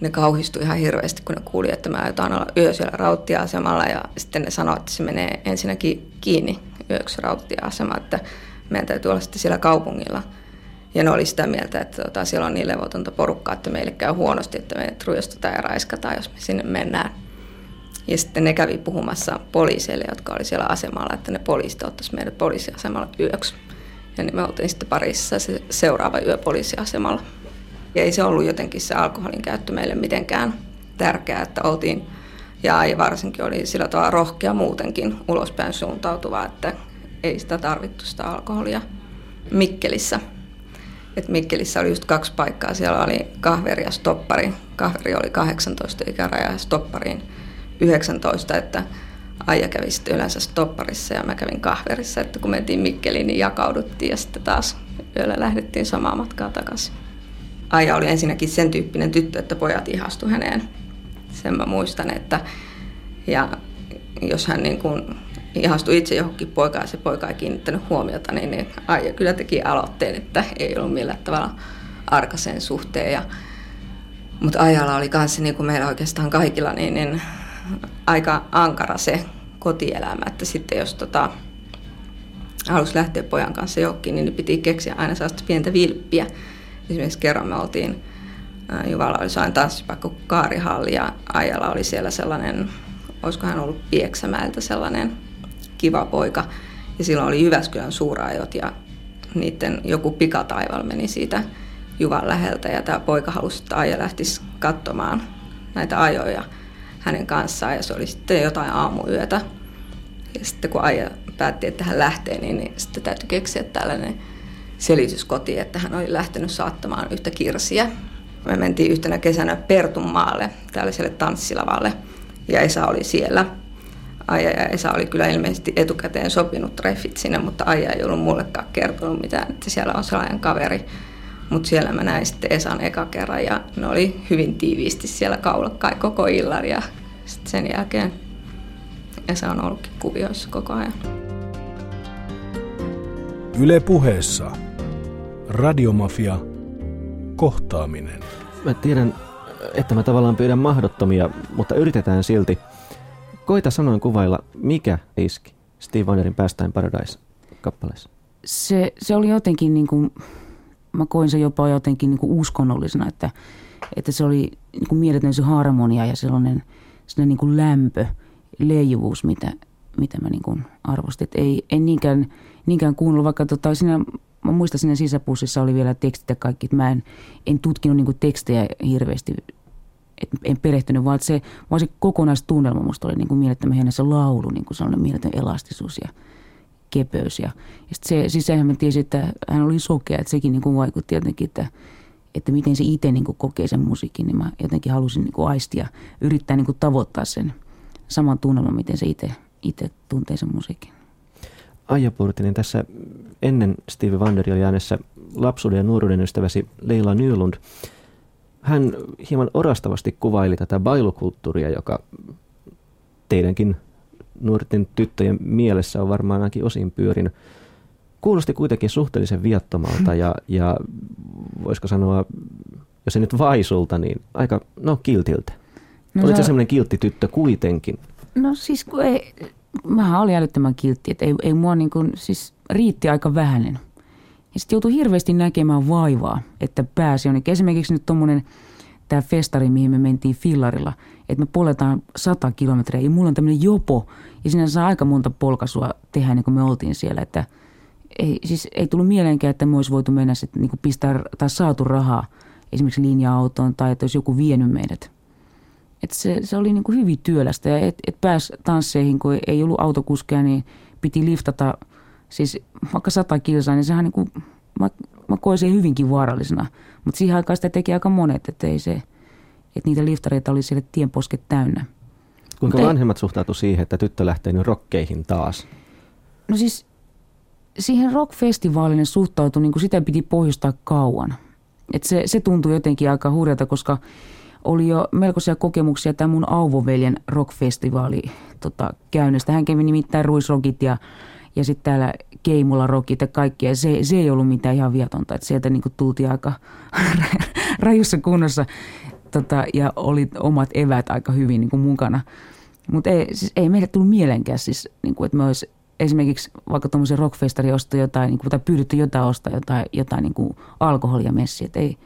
ne kauhistui ihan hirveästi, kun ne kuuli, että mä aiotaan olla yö siellä rauttia-asemalla, ja sitten ne sanoivat, että se menee ensinnäkin kiinni yöksi rauttia-asema, että meidän täytyy olla sitten siellä kaupungilla – ja ne oli sitä mieltä, että tota, siellä on niin levotonta porukkaa, että meille käy huonosti, että me rujostetaan ja raiskataan, jos me sinne mennään. Ja sitten ne kävi puhumassa poliiseille, jotka oli siellä asemalla, että ne poliisit ottaisi meidät poliisiasemalla yöksi. Ja niin me oltiin sitten parissa se seuraava yö poliisiasemalla. Ja ei se ollut jotenkin se alkoholin käyttö meille mitenkään tärkeää, että oltiin, ja ei varsinkin oli sillä tavalla rohkea muutenkin ulospäin suuntautuva, että ei sitä tarvittu sitä alkoholia Mikkelissä että Mikkelissä oli just kaksi paikkaa. Siellä oli kahveri ja stoppari. Kahveri oli 18 ikäraja ja stoppariin 19, että Aija kävi sitten yleensä stopparissa ja mä kävin kahverissa, että kun mentiin Mikkeliin, niin jakauduttiin ja sitten taas yöllä lähdettiin samaa matkaa takaisin. Aija oli ensinnäkin sen tyyppinen tyttö, että pojat ihastu häneen. Sen mä muistan, että ja jos hän niin kuin ihastui itse johonkin poikaan ja se poika ei kiinnittänyt huomiota, niin, niin Aija kyllä teki aloitteen, että ei ollut millään tavalla arkaseen suhteen. Ja, mutta Aijalla oli kanssa, niin kuin meillä oikeastaan kaikilla, niin, niin aika ankara se kotielämä, että sitten jos tota, halusi lähteä pojan kanssa johonkin, niin piti keksiä aina sellaista pientä vilppiä. Esimerkiksi kerran me oltiin, Juvalla oli sellainen tanssipaikka Kaarihalli ja Aijalla oli siellä sellainen, olisiko hän ollut Pieksämäeltä sellainen kiva poika. Ja silloin oli Jyväskylän suuraajot ja niiden joku pikataival meni siitä Juvan läheltä ja tämä poika halusi, että Aija lähtisi katsomaan näitä ajoja hänen kanssaan ja se oli sitten jotain aamuyötä. Ja sitten kun Aija päätti, että hän lähtee, niin, niin sitten täytyy keksiä tällainen selitys kotiin, että hän oli lähtenyt saattamaan yhtä kirsiä. Me mentiin yhtenä kesänä Pertunmaalle, tällaiselle tanssilavalle, ja Esa oli siellä. Aija ja Esa oli kyllä ilmeisesti etukäteen sopinut treffit sinne, mutta Aija ei ollut mullekaan kertonut mitään, että siellä on sellainen kaveri. Mutta siellä mä näin sitten Esan eka kerran ja ne oli hyvin tiiviisti siellä kaulakkai koko illan ja sitten sen jälkeen Esa on ollutkin kuvioissa koko ajan.
Yle puheessa. Radiomafia. Kohtaaminen.
Mä tiedän, että mä tavallaan pyydän mahdottomia, mutta yritetään silti. Koita sanoin kuvailla, mikä iski Steve Wonderin Päästään Paradise-kappaleessa?
Se, se oli jotenkin niin kuin, mä koin se jopa jotenkin niin kuin uskonnollisena, että, että se oli niin kuin mieletön se harmonia ja sellainen, sellainen niin kuin lämpö, leijuvuus, mitä, mitä mä niin kuin arvostin. Että ei, en niinkään, niinkään kuunnellut, vaikka tota, siinä, mä muistan siinä sisäpussissa oli vielä tekstit ja kaikki, että mä en, en tutkinut niin kuin tekstejä hirveästi et en perehtynyt, vaan se, vaan se kokonaistunnelma musta oli niin kuin mielettömän hieno se laulu, niin kuin sellainen mieletön elastisuus ja kepeys. Ja, ja se, siis sehän mä tiesin, että hän oli sokea, että sekin niin vaikutti jotenkin, että, että miten se itse niin kuin kokee sen musiikin, niin mä jotenkin halusin niin kuin aistia, yrittää niin kuin tavoittaa sen saman tunnelman, miten se itse, itse tuntee sen musiikin.
Aija Purtinen, tässä ennen Steve Wonderia oli äänessä lapsuuden ja nuoruuden ystäväsi Leila Nylund. Hän hieman orastavasti kuvaili tätä bailukulttuuria, joka teidänkin nuorten tyttöjen mielessä on varmaan ainakin osin pyörinyt. Kuulosti kuitenkin suhteellisen viattomalta ja, ja voisiko sanoa, jos ei nyt vaisulta, niin aika, no kiltiltä. No Olit se semmoinen kiltti tyttö kuitenkin?
No siis kun ei, mähän olin älyttömän kiltti, että ei, ei mua niin kuin, siis riitti aika vähäinen. Ja sitten joutui hirveästi näkemään vaivaa, että pääsi jonnekin. Esimerkiksi nyt tuommoinen tämä festari, mihin me mentiin fillarilla, että me poletaan sata kilometriä ja mulla on tämmöinen jopo ja siinä saa aika monta polkaisua tehdä niin kuin me oltiin siellä, että ei, siis ei tullut mieleenkään, että me olisi voitu mennä sitten niin pistää tai saatu rahaa esimerkiksi linja-autoon tai että olisi joku vienyt meidät. Et se, se oli niin kuin hyvin työlästä ja et, et pääsi tansseihin, kun ei ollut autokuskeja, niin piti liftata siis vaikka sata kilsaa, niin sehän niin kuin, mä, koin sen hyvinkin vaarallisena. Mutta siihen aikaan sitä teki aika monet, että ei se, että niitä liftareita oli siellä tienposket täynnä.
Kuinka Mut vanhemmat ei, suhtautu siihen, että tyttö lähtee nyt rokkeihin taas?
No siis siihen rockfestivaaliin suhtautui, niin kuin sitä piti pohjustaa kauan. Et se, se tuntui jotenkin aika hurjalta, koska oli jo melkoisia kokemuksia tämä mun Auvoveljen rockfestivaali tota, käynnistä. Hän kävi nimittäin ruisrokit ja, ja sitten täällä Keimulla rokit ja kaikkia. Se, se ei ollut mitään ihan viatonta, että sieltä niinku tultiin aika <laughs> rajussa kunnossa tota, ja oli omat evät aika hyvin niinku mukana. Mutta ei, siis ei meille tullut mielenkään siis, niinku, että me olisi esimerkiksi vaikka tuommoisen rockfestari ostaa jotain, niinku, tai pyydetty jotain ostaa jotain, jotain niinku alkoholia messi. Et ei,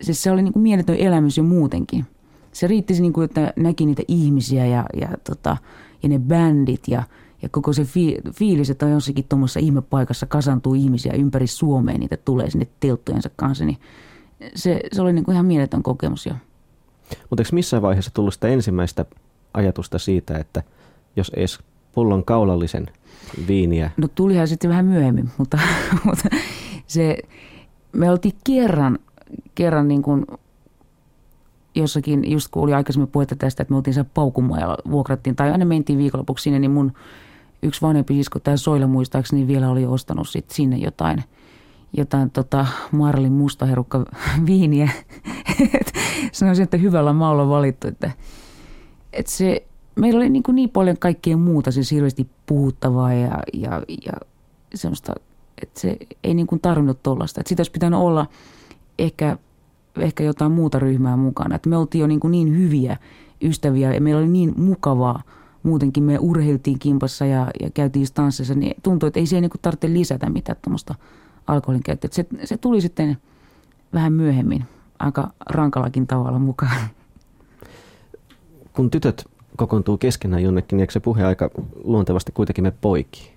siis se oli niinku mieletön elämys jo muutenkin. Se riitti, niinku, että näki niitä ihmisiä ja, ja, tota, ja ne bändit ja, ja koko se fi, fiilis, että on jossakin tuommoisessa ihmepaikassa kasantuu ihmisiä ympäri Suomeen, niitä tulee sinne telttojensa kanssa, niin se, se oli niinku ihan mieletön kokemus jo.
Mutta eikö missään vaiheessa tullut sitä ensimmäistä ajatusta siitä, että jos edes pullon kaulallisen viiniä?
No tulihan sitten vähän myöhemmin, mutta, <laughs> mutta se, me oltiin kerran kerran niin kuin jossakin, just kun oli aikaisemmin puhetta tästä, että me oltiin siellä paukumoja vuokrattiin, tai aina mentiin viikonlopuksi sinne, niin mun yksi vanhempi sisko, tämä Soila muistaakseni vielä oli ostanut sit sinne jotain, jotain tota Marlin mustaherukka viiniä. <laughs> Sanoisin, että hyvällä maulla valittu, että, että se, meillä oli niin, kuin niin paljon kaikkea muuta, siis hirveästi puhuttavaa ja, ja, ja semmoista, että se ei niin kuin tarvinnut tuollaista. Sitä olisi pitänyt olla – ehkä, ehkä jotain muuta ryhmää mukana. Että me oltiin jo niin, kuin niin hyviä ystäviä ja meillä oli niin mukavaa. Muutenkin me urheiltiin kimpassa ja, ja käytiin stanssissa, niin tuntui, että ei se niin tarvitse lisätä mitään tuommoista alkoholin käyttöä. Se, se tuli sitten vähän myöhemmin aika rankallakin tavalla mukaan.
Kun tytöt kokoontuu keskenään jonnekin, niin eikö se puhe aika luontevasti kuitenkin me poikki?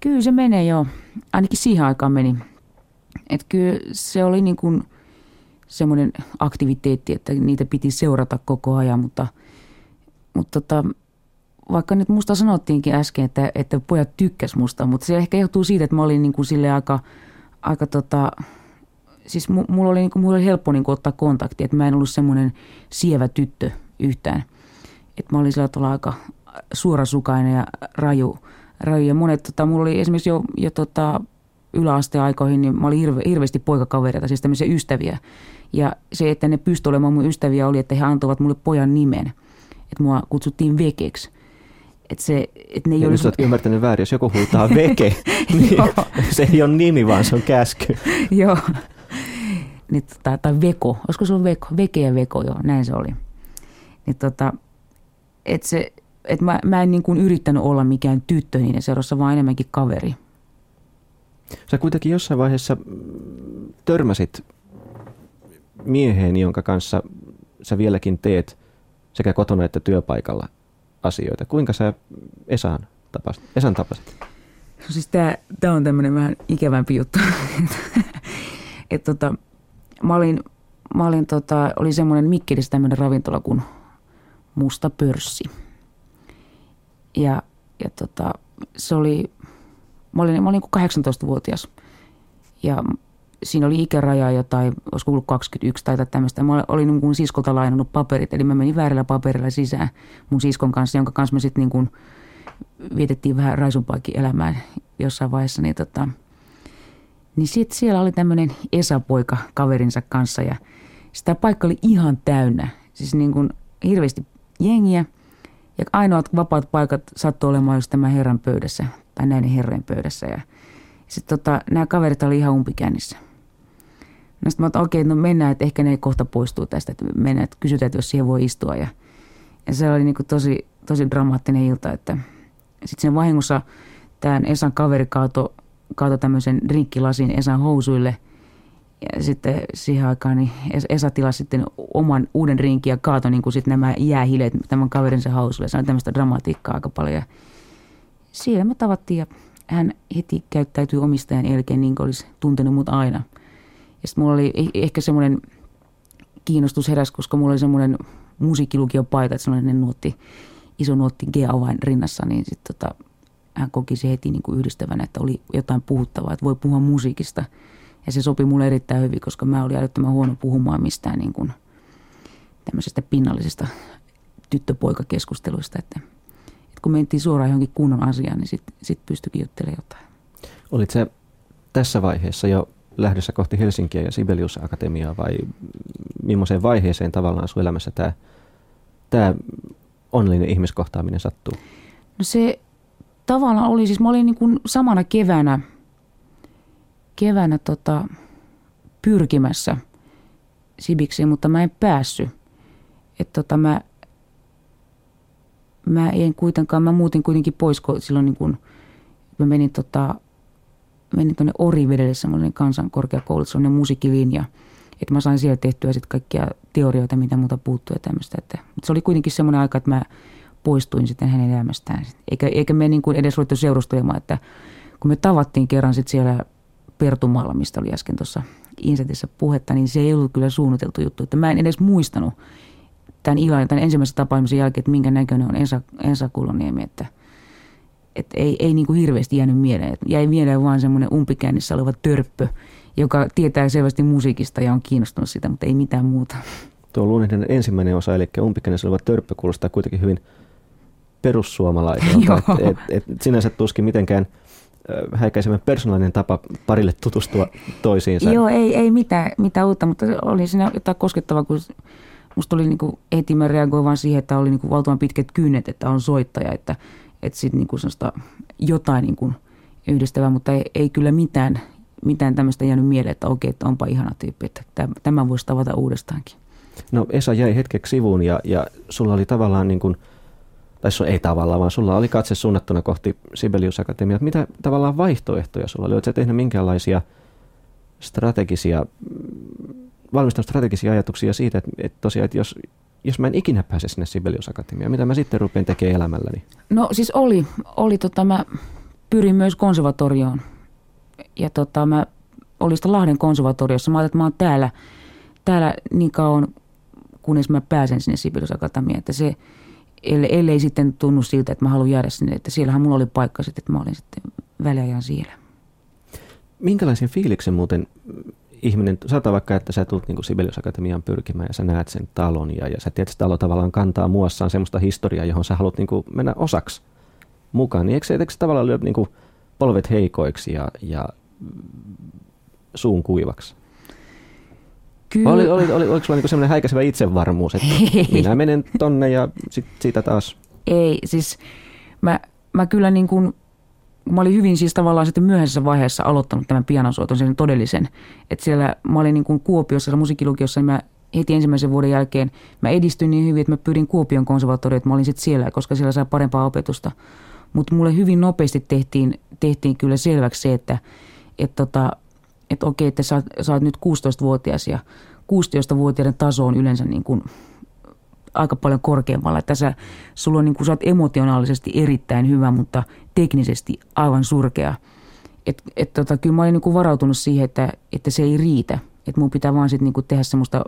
Kyllä se menee jo. Ainakin siihen aikaan meni. Että kyllä se oli niin kuin semmoinen aktiviteetti, että niitä piti seurata koko ajan, mutta, mutta tota, vaikka nyt musta sanottiinkin äsken, että, että pojat tykkäs musta, mutta se ehkä johtuu siitä, että mä olin niin kuin sille aika, aika tota, siis mulla oli, niin kuin, mulla oli helppo niin kuin ottaa kontakti, että mä en ollut semmoinen sievä tyttö yhtään. Että mä olin sillä tavalla aika suorasukainen ja raju. raju. Ja monet, tota, mulla oli esimerkiksi jo, jo tota, yläasteaikoihin, niin mä olin hirve, hirveästi poikakavereita, siis tämmöisiä ystäviä. Ja se, että ne pystyivät olemaan mun ystäviä, oli, että he antoivat mulle pojan nimen. Että mua kutsuttiin vekeksi. Että se, että
ne ei ja olisi... Nyt ymmärtänyt väärin, jos joku huutaa <laughs> veke, niin se ei ole nimi, vaan se on käsky. <laughs>
joo. Niin, tota, tai veko, olisiko se ollut veko? Veke ja veko, joo, näin se oli. Niin, tota, että se, että mä, mä en niin kuin yrittänyt olla mikään tyttö niiden seurassa, vaan enemmänkin kaveri.
Sä kuitenkin jossain vaiheessa törmäsit mieheen, jonka kanssa sä vieläkin teet sekä kotona että työpaikalla asioita. Kuinka sä Esan tapasit? Esan tapasit?
No siis tää on tämmönen vähän ikävämpi juttu. <laughs> et tota, mä olin, mä olin tota, oli semmoinen Mikkelissä tämmöinen ravintola kuin Musta Pörssi. Ja, ja tota, se oli, mä olin, mä olin 18-vuotias ja siinä oli ikäraja jotain, olisiko ollut 21 tai tämmöistä. Mä olin niin kuin siskolta lainannut paperit, eli mä menin väärällä paperilla sisään mun siskon kanssa, jonka kanssa me sitten niin vietettiin vähän raisumpaakin elämää jossain vaiheessa. Niin, tota, niin sitten siellä oli tämmöinen Esa-poika kaverinsa kanssa ja sitä paikka oli ihan täynnä. Siis niin kuin hirveästi jengiä ja ainoat vapaat paikat sattui olemaan just tämän herran pöydässä tai näiden herrojen pöydässä. Ja sitten tota, nämä kaverit oli ihan umpikännissä. No sitten mä että okei, no mennään, että ehkä ne kohta poistuu tästä, että mennään, että kysytään, että jos siihen voi istua. Ja, ja se oli niin kuin tosi, tosi dramaattinen ilta, että sitten sen vahingossa tämän Esan kaveri kaato, kaato tämmöisen drinkkilasin Esan housuille. Ja sitten siihen aikaan niin Esa tilasi sitten oman uuden rinkin ja kaatoi niin kuin sitten nämä jäähileet tämän kaverinsa housuille. Se on tämmöistä dramatiikkaa aika paljon. Ja siellä me tavattiin ja hän heti käyttäytyi omistajan jälkeen niin kuin olisi tuntenut mut aina – ja sitten mulla oli eh, ehkä semmoinen kiinnostus heräs, koska mulla oli semmoinen musiikkilukion paita, että sellainen nuotti, iso nuotti G-avain rinnassa, niin sitten tota, hän koki se heti niin kuin yhdistävänä, että oli jotain puhuttavaa, että voi puhua musiikista. Ja se sopi mulle erittäin hyvin, koska mä olin älyttömän huono puhumaan mistään niin kuin tämmöisestä pinnallisesta tyttöpoikakeskusteluista, että, että kun mentiin suoraan johonkin kunnon asiaan, niin sitten sit pystyikin juttelemaan jotain.
Olit se tässä vaiheessa jo lähdössä kohti Helsinkiä ja Sibelius Akatemiaa vai millaiseen vaiheeseen tavallaan sun elämässä tämä, tämä onnellinen ihmiskohtaaminen sattuu?
No se tavallaan oli, siis mä olin niin kuin samana keväänä, keväänä tota, pyrkimässä Sibiksiin, mutta mä en päässyt. Että tota, mä, mä en kuitenkaan, mä muutin kuitenkin pois, kun silloin niin kuin, mä menin tota, menin tuonne Orivedelle semmoinen kansankorkeakoulu, semmoinen musiikkilinja. Että mä sain siellä tehtyä sitten kaikkia teorioita, mitä muuta puuttuu ja tämmöistä. Että, mutta se oli kuitenkin semmoinen aika, että mä poistuin sitten hänen elämästään. Eikä, eikä me niin kuin edes ruvettu seurustelemaan, että kun me tavattiin kerran sitten siellä Pertumalla, mistä oli äsken tuossa Insetissä puhetta, niin se ei ollut kyllä suunniteltu juttu. Että mä en edes muistanut tämän illan, tämän ensimmäisen tapaamisen jälkeen, että minkä näköinen on Ensa, Ensa Kuloniemi, että – että ei, ei niin kuin hirveästi jäänyt mieleen. Et jäi mieleen vaan semmoinen umpikännissä oleva törppö, joka tietää selvästi musiikista ja on kiinnostunut sitä, mutta ei mitään muuta.
Tuo Luuninen ensimmäinen osa, eli umpikännissä oleva törppö, kuulostaa kuitenkin hyvin perussuomalaiselta. <laughs> et, et, et sinänsä tuskin mitenkään häikäisemmän persoonallinen tapa parille tutustua toisiinsa.
Joo, ei, ei mitään, mitään uutta, mutta oli siinä jotain koskettavaa, kun musta oli niin heti mä reagoin vaan siihen, että oli niin valtavan pitkät kynnet, että on soittaja, että että sitten niin kuin jotain niin kuin yhdistävää, mutta ei, ei kyllä mitään, mitään tämmöistä jäänyt mieleen, että okei, että onpa ihana tyyppi, että tämä voisi tavata uudestaankin.
No Esa jäi hetkeksi sivuun ja, ja sulla oli tavallaan niin kuin, tai sun, ei tavallaan, vaan sulla oli katse suunnattuna kohti Sibelius Akatemiaa. Mitä tavallaan vaihtoehtoja sulla oli? Oletko tehnyt minkälaisia strategisia, valmistanut strategisia ajatuksia siitä, että, että tosiaan, että jos, jos mä en ikinä pääse sinne Sibelius Akatemiaan, mitä mä sitten rupean tekemään elämälläni?
No siis oli, oli tota, mä pyrin myös konservatorioon ja tota, mä olin sitä Lahden konservatoriossa. Mä ajattelin, että mä oon täällä, täällä niin kauan, kunnes mä pääsen sinne Sibelius Akatemiaan, että se, ellei, ellei sitten tunnu siltä, että mä haluan jäädä sinne, että siellähän mulla oli paikka sitten, että mä olin sitten väliajan siellä.
Minkälaisen fiiliksen muuten ihminen, sanotaan vaikka, että sä tulet niin Sibelius Akatemiaan pyrkimään ja sä näet sen talon ja, ja sä tiedät, että talo tavallaan kantaa muassaan semmoista historiaa, johon sä haluat niin mennä osaksi mukaan, niin eikö se, eikö se tavallaan lyö niin kuin polvet heikoiksi ja, ja suun kuivaksi?
Kyllä.
Oli, oli, oli, oliko sulla niin semmoinen häikäisevä itsevarmuus, että Ei. <laughs> minä menen tonne ja sit, siitä taas?
Ei, siis mä, mä kyllä niin kuin mä olin hyvin siis tavallaan sitten myöhäisessä vaiheessa aloittanut tämän pianosoiton, sen todellisen. Että siellä mä olin niin kuin Kuopiossa, musiikkilukiossa, niin mä heti ensimmäisen vuoden jälkeen mä edistyin niin hyvin, että mä pyrin Kuopion konservatorioon, että mä olin sitten siellä, koska siellä sai parempaa opetusta. Mutta mulle hyvin nopeasti tehtiin, tehtiin kyllä selväksi se, että et tota, et okei, että sä, sä oot nyt 16-vuotias ja 16-vuotiaiden taso on yleensä niin kuin aika paljon korkeammalla. Että sä, sulla on niin kuin, sä oot emotionaalisesti erittäin hyvä, mutta teknisesti aivan surkea. Et, et tota, kyllä mä olin niin kuin varautunut siihen, että, että se ei riitä. Että mun pitää vaan sitten niinku tehdä semmoista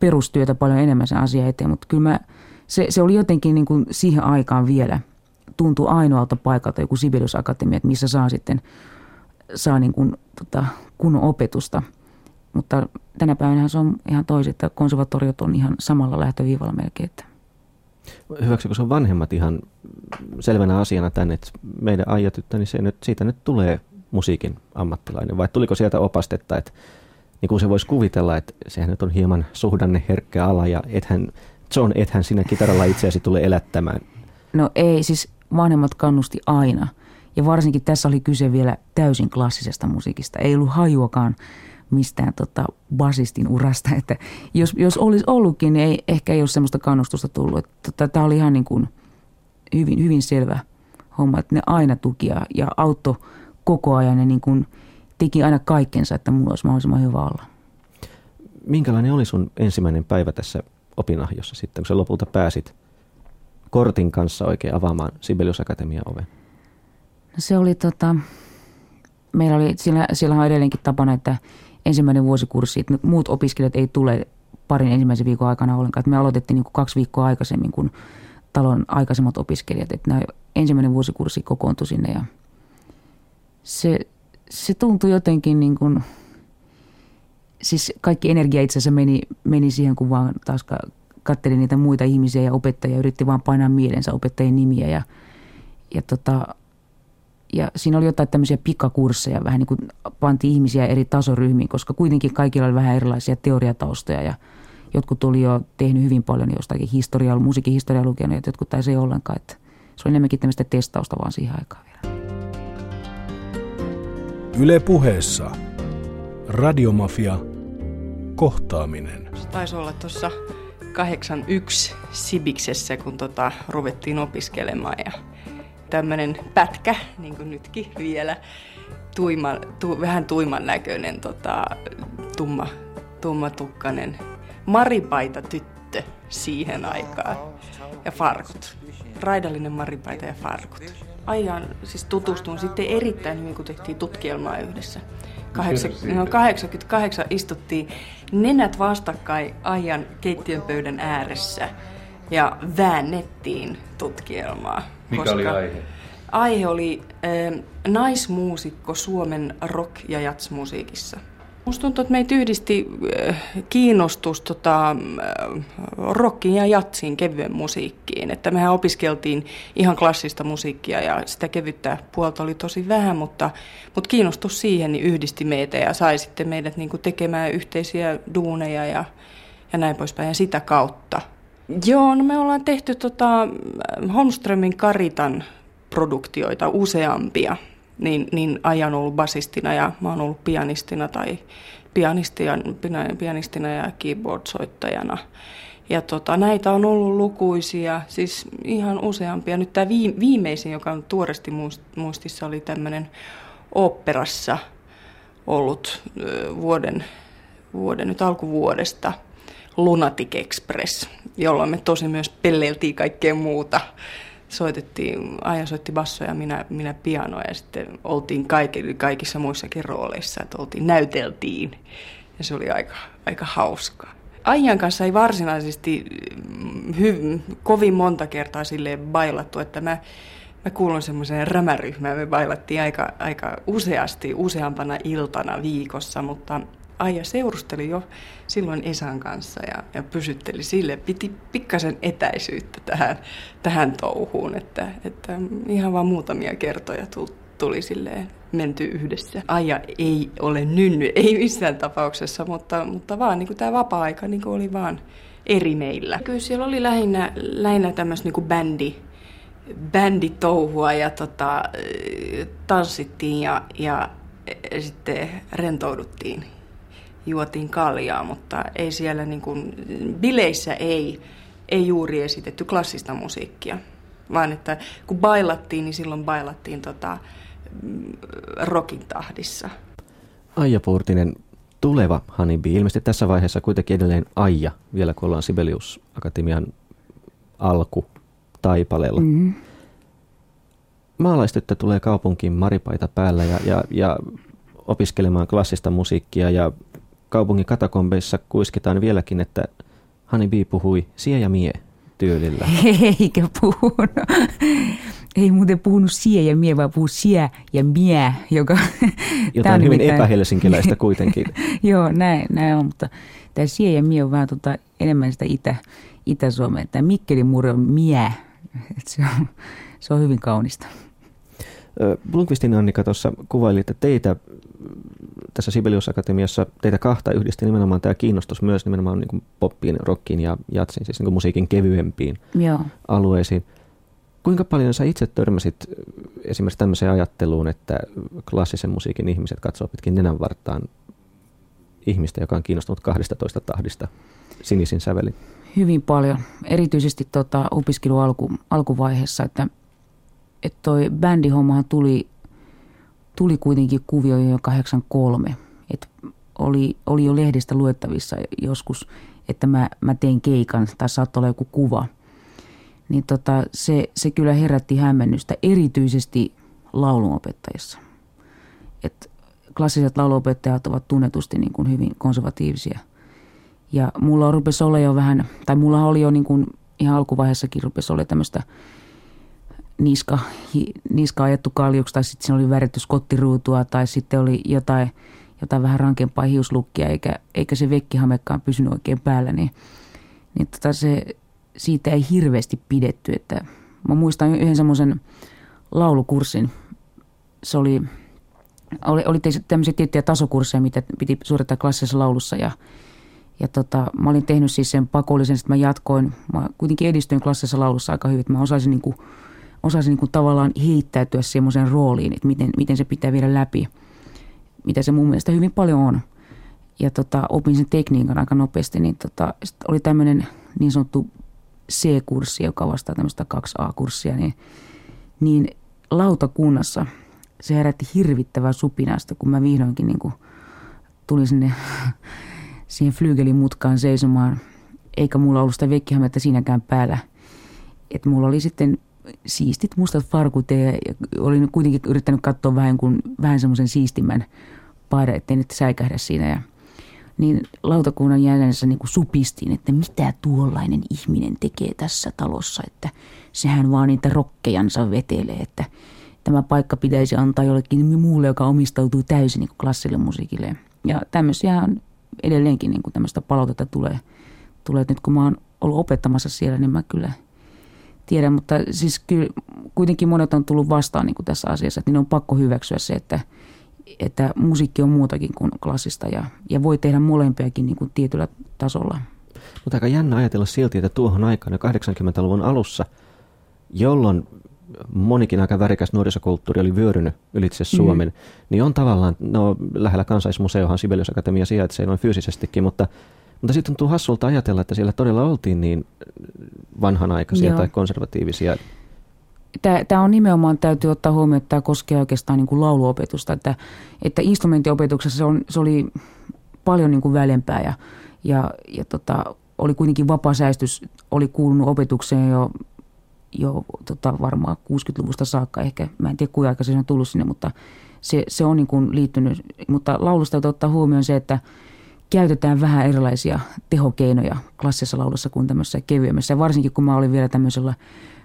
perustyötä paljon enemmän sen asian eteen. Mutta kyllä mä, se, se oli jotenkin niinku siihen aikaan vielä, tuntui ainoalta paikalta joku Sibelius Akatemia, että missä saa sitten saa niinku, tota, kunnon opetusta. Mutta tänä päivänä se on ihan toisin, että konservatoriot on ihan samalla lähtöviivalla melkein. Että
hyväksykö sun vanhemmat ihan selvänä asiana tänne, että meidän aijatyttö, niin se nyt, siitä nyt tulee musiikin ammattilainen, vai tuliko sieltä opastetta, että niin kuin se voisi kuvitella, että sehän nyt on hieman suhdanne herkkä ala, ja ethän, John, ethän sinä kitaralla itseäsi tule elättämään.
No ei, siis vanhemmat kannusti aina. Ja varsinkin tässä oli kyse vielä täysin klassisesta musiikista. Ei ollut hajuakaan mistään tota basistin urasta. <laughs> Että jos, jos olisi ollutkin, niin ei, ehkä ei ole semmoista kannustusta tullut. Tota, Tämä oli ihan niin kuin hyvin, hyvin selvä homma, että ne aina tukia ja auto koko ajan ja niin kuin teki aina kaikkensa, että mulla olisi mahdollisimman hyvä olla.
Minkälainen oli sun ensimmäinen päivä tässä opinahjossa sitten, kun sä lopulta pääsit kortin kanssa oikein avaamaan Sibelius Akatemian oven?
No se oli tota, meillä oli, siellä, siellä on edelleenkin tapana, että ensimmäinen vuosikurssi, että muut opiskelijat ei tule parin ensimmäisen viikon aikana ollenkaan. Että me aloitettiin niin kuin kaksi viikkoa aikaisemmin kuin talon aikaisemmat opiskelijat. Että nämä ensimmäinen vuosikurssi kokoontui sinne ja se, se tuntui jotenkin niin kuin, siis kaikki energia itse asiassa meni, meni siihen, kun vaan taas katselin niitä muita ihmisiä ja opettajia, yritti vaan painaa mielensä opettajien nimiä ja, ja tota, ja siinä oli jotain tämmöisiä pikakursseja, vähän niin kuin panti ihmisiä eri tasoryhmiin, koska kuitenkin kaikilla oli vähän erilaisia teoriataustoja ja jotkut oli jo tehnyt hyvin paljon jostakin historiaa, musiikin historiaa lukenut, ja jotkut taisi ei ollenkaan. Että se oli enemmänkin tämmöistä testausta vaan siihen aikaan vielä.
Yle puheessa. Radiomafia. Kohtaaminen.
Se taisi olla tuossa 81 Sibiksessä, kun tota, ruvettiin opiskelemaan ja tämmöinen pätkä, niin kuin nytkin vielä, tuima, tu, vähän tuiman näköinen, tota, tumma, tummatukkainen maripaita tyttö siihen aikaan ja farkut. Raidallinen maripaita ja farkut. Ajan siis tutustun sitten erittäin hyvin, kun tehtiin tutkielmaa yhdessä. 80, no 88 istuttiin nenät vastakkain ajan keittiön pöydän ääressä ja väännettiin tutkielmaa.
Mikä koska oli aihe?
Aihe oli äh, naismuusikko Suomen rock- ja jatsmusiikissa. Musta tuntuu, että meitä yhdisti äh, kiinnostus tota, äh, rockin ja jatsin kevyen musiikkiin. Että mehän opiskeltiin ihan klassista musiikkia ja sitä kevyttä puolta oli tosi vähän, mutta, mutta kiinnostus siihen niin yhdisti meitä ja sai sitten meidät niin tekemään yhteisiä duuneja ja, ja näin poispäin ja sitä kautta – Joo, no me ollaan tehty tota Holmströmin Karitan produktioita useampia. Niin, niin ajan ollut basistina ja mä oon ollut pianistina tai pianistia, pianistina ja keyboard-soittajana. Ja tota, näitä on ollut lukuisia, siis ihan useampia. Nyt tämä viimeisin, joka on tuoresti muistissa, oli tämmöinen oopperassa ollut vuoden, vuoden nyt alkuvuodesta – Lunatic Express, jolloin me tosi myös pelleiltiin kaikkea muuta. Soitettiin, Aija soitti bassoja, minä, minä pianoa ja sitten oltiin kaikki, kaikissa muissakin rooleissa, että oltiin, näyteltiin ja se oli aika, aika hauskaa. Aijan kanssa ei varsinaisesti mm, hy, kovin monta kertaa silleen bailattu, että mä, mä kuulun semmoiseen rämäryhmään. Me bailattiin aika, aika useasti, useampana iltana viikossa, mutta Aija seurusteli jo silloin Esan kanssa ja, ja pysytteli sille. Piti pikkasen etäisyyttä tähän, tähän touhuun, että, että ihan vain muutamia kertoja tuli silleen menty yhdessä. Aija ei ole nynny, ei missään tapauksessa, mutta, mutta vaan niin tämä vapaa-aika niin oli vaan eri meillä. Kyllä siellä oli lähinnä, lähinnä tämmöistä niin bändi, bänditouhua ja tota, tanssittiin ja, ja sitten rentouduttiin juotiin kaljaa, mutta ei siellä niin kuin, bileissä ei, ei juuri esitetty klassista musiikkia, vaan että kun bailattiin, niin silloin bailattiin tota, rockin tahdissa.
Aija Puurtinen, tuleva Honeybee, ilmeisesti tässä vaiheessa kuitenkin edelleen Aija, vielä kun ollaan Sibelius Akatemian alku taipaleella. Mm-hmm. Maalaistyttö tulee kaupunkiin maripaita päällä ja, ja, ja opiskelemaan klassista musiikkia ja kaupungin katakombeissa kuiskitaan vieläkin, että Hani B puhui sie ja mie tyylillä. <laughs>
Eikä puhunut. Ei muuten puhunut sie ja mie, vaan puhuu sie ja mie, joka...
Jotain hyvin mitään... epähelsinkiläistä kuitenkin. <laughs>
Joo, näin, näin on, mutta tämä sie ja mie on vähän tota, enemmän sitä itä, Itä-Suomea. Tämä Mikkelin murre on mie. se, on, se on hyvin kaunista.
Blomqvistin Annika tuossa kuvaili, että teitä tässä Sibelius Akatemiassa, teitä kahta yhdisti nimenomaan tämä kiinnostus myös nimenomaan niin poppiin, rockiin ja jatsin, siis niin musiikin kevyempiin Joo. alueisiin. Kuinka paljon sä itse törmäsit esimerkiksi tämmöiseen ajatteluun, että klassisen musiikin ihmiset katsoo pitkin nenän vartaan ihmistä, joka on kiinnostunut 12 tahdista sinisin sävelin?
Hyvin paljon, erityisesti tota, opiskelu alku, alkuvaiheessa, että että toi bändihommahan tuli, tuli kuitenkin kuvio jo 83. Et oli, oli jo lehdestä luettavissa joskus, että mä, mä tein keikan tai saattoi olla joku kuva. Niin tota, se, se kyllä herätti hämmennystä erityisesti laulunopettajissa. Et klassiset lauluopettajat ovat tunnetusti niin kuin hyvin konservatiivisia. Ja mulla rupesi olla jo vähän, tai mulla oli jo niin kuin ihan alkuvaiheessakin rupesi olla tämmöistä – niska, niska ajettu kaljuksi tai sitten siinä oli väritty skottiruutua tai sitten oli jotain, jotain vähän rankempaa hiuslukkia eikä, eikä se vekkihamekaan pysynyt oikein päällä, niin, niin tota se, siitä ei hirveästi pidetty. Että mä muistan yhden semmoisen laulukurssin, se oli, oli, oli tämmöisiä tiettyjä tasokursseja, mitä piti suorittaa klassisessa laulussa ja ja tota, mä olin tehnyt siis sen pakollisen, että mä jatkoin. Mä kuitenkin edistyin klassisessa laulussa aika hyvin, mä osaisin niin kuin osasi niin kuin tavallaan heittäytyä semmoisen rooliin, että miten, miten se pitää viedä läpi, mitä se mun mielestä hyvin paljon on. Ja tota, opin sen tekniikan aika nopeasti, niin tota, oli tämmöinen niin sanottu C-kurssi, joka vastaa tämmöistä 2A-kurssia, niin, niin lautakunnassa se herätti hirvittävää supinasta, kun mä vihdoinkin niin kuin tulin sinne <laughs> siihen flygelin mutkaan seisomaan, eikä mulla ollut sitä vekkihametta siinäkään päällä. Että mulla oli sitten siistit mustat farkut ja olin kuitenkin yrittänyt katsoa vähän, kun, vähän semmoisen siistimän paidan, ettei nyt säikähdä siinä. Ja, niin lautakunnan jäsenessä niin supistiin, että mitä tuollainen ihminen tekee tässä talossa, että sehän vaan niitä rokkejansa vetelee, että tämä paikka pitäisi antaa jollekin muulle, joka omistautuu täysin niin klassille musiikille. Ja tämmöisiä on edelleenkin niin kuin tämmöistä palautetta tulee, tulee, että nyt kun mä oon ollut opettamassa siellä, niin mä kyllä – tiedä, mutta siis kyllä kuitenkin monet on tullut vastaan niin kuin tässä asiassa, että niin on pakko hyväksyä se, että, että musiikki on muutakin kuin klassista ja, ja voi tehdä molempiakin niin kuin tietyllä tasolla.
Mutta aika jännä ajatella silti, että tuohon aikaan 80-luvun alussa, jolloin monikin aika värikäs nuorisokulttuuri oli vyörynyt ylitse mm. Suomen, mm. niin on tavallaan, no lähellä kansaismuseohan Sibelius Akatemia sijaitsee noin fyysisestikin, mutta mutta sitten tuntuu hassulta ajatella, että siellä todella oltiin niin vanhanaikaisia Joo. tai konservatiivisia.
Tämä on nimenomaan, täytyy ottaa huomioon, että tämä koskee oikeastaan niin kuin lauluopetusta. Että, että instrumenttiopetuksessa se, on, se oli paljon niin kuin välempää ja, ja, ja tota, oli kuitenkin vapaa säästys, oli kuulunut opetukseen jo, jo tota, varmaan 60-luvusta saakka ehkä. Mä en tiedä kuinka aika se on tullut sinne, mutta se, se on niin kuin liittynyt. Mutta laulusta täytyy ottaa huomioon se, että – käytetään vähän erilaisia tehokeinoja klassisessa laulussa kuin tämmöisessä kevyemmässä. Varsinkin kun mä olin vielä tämmöisellä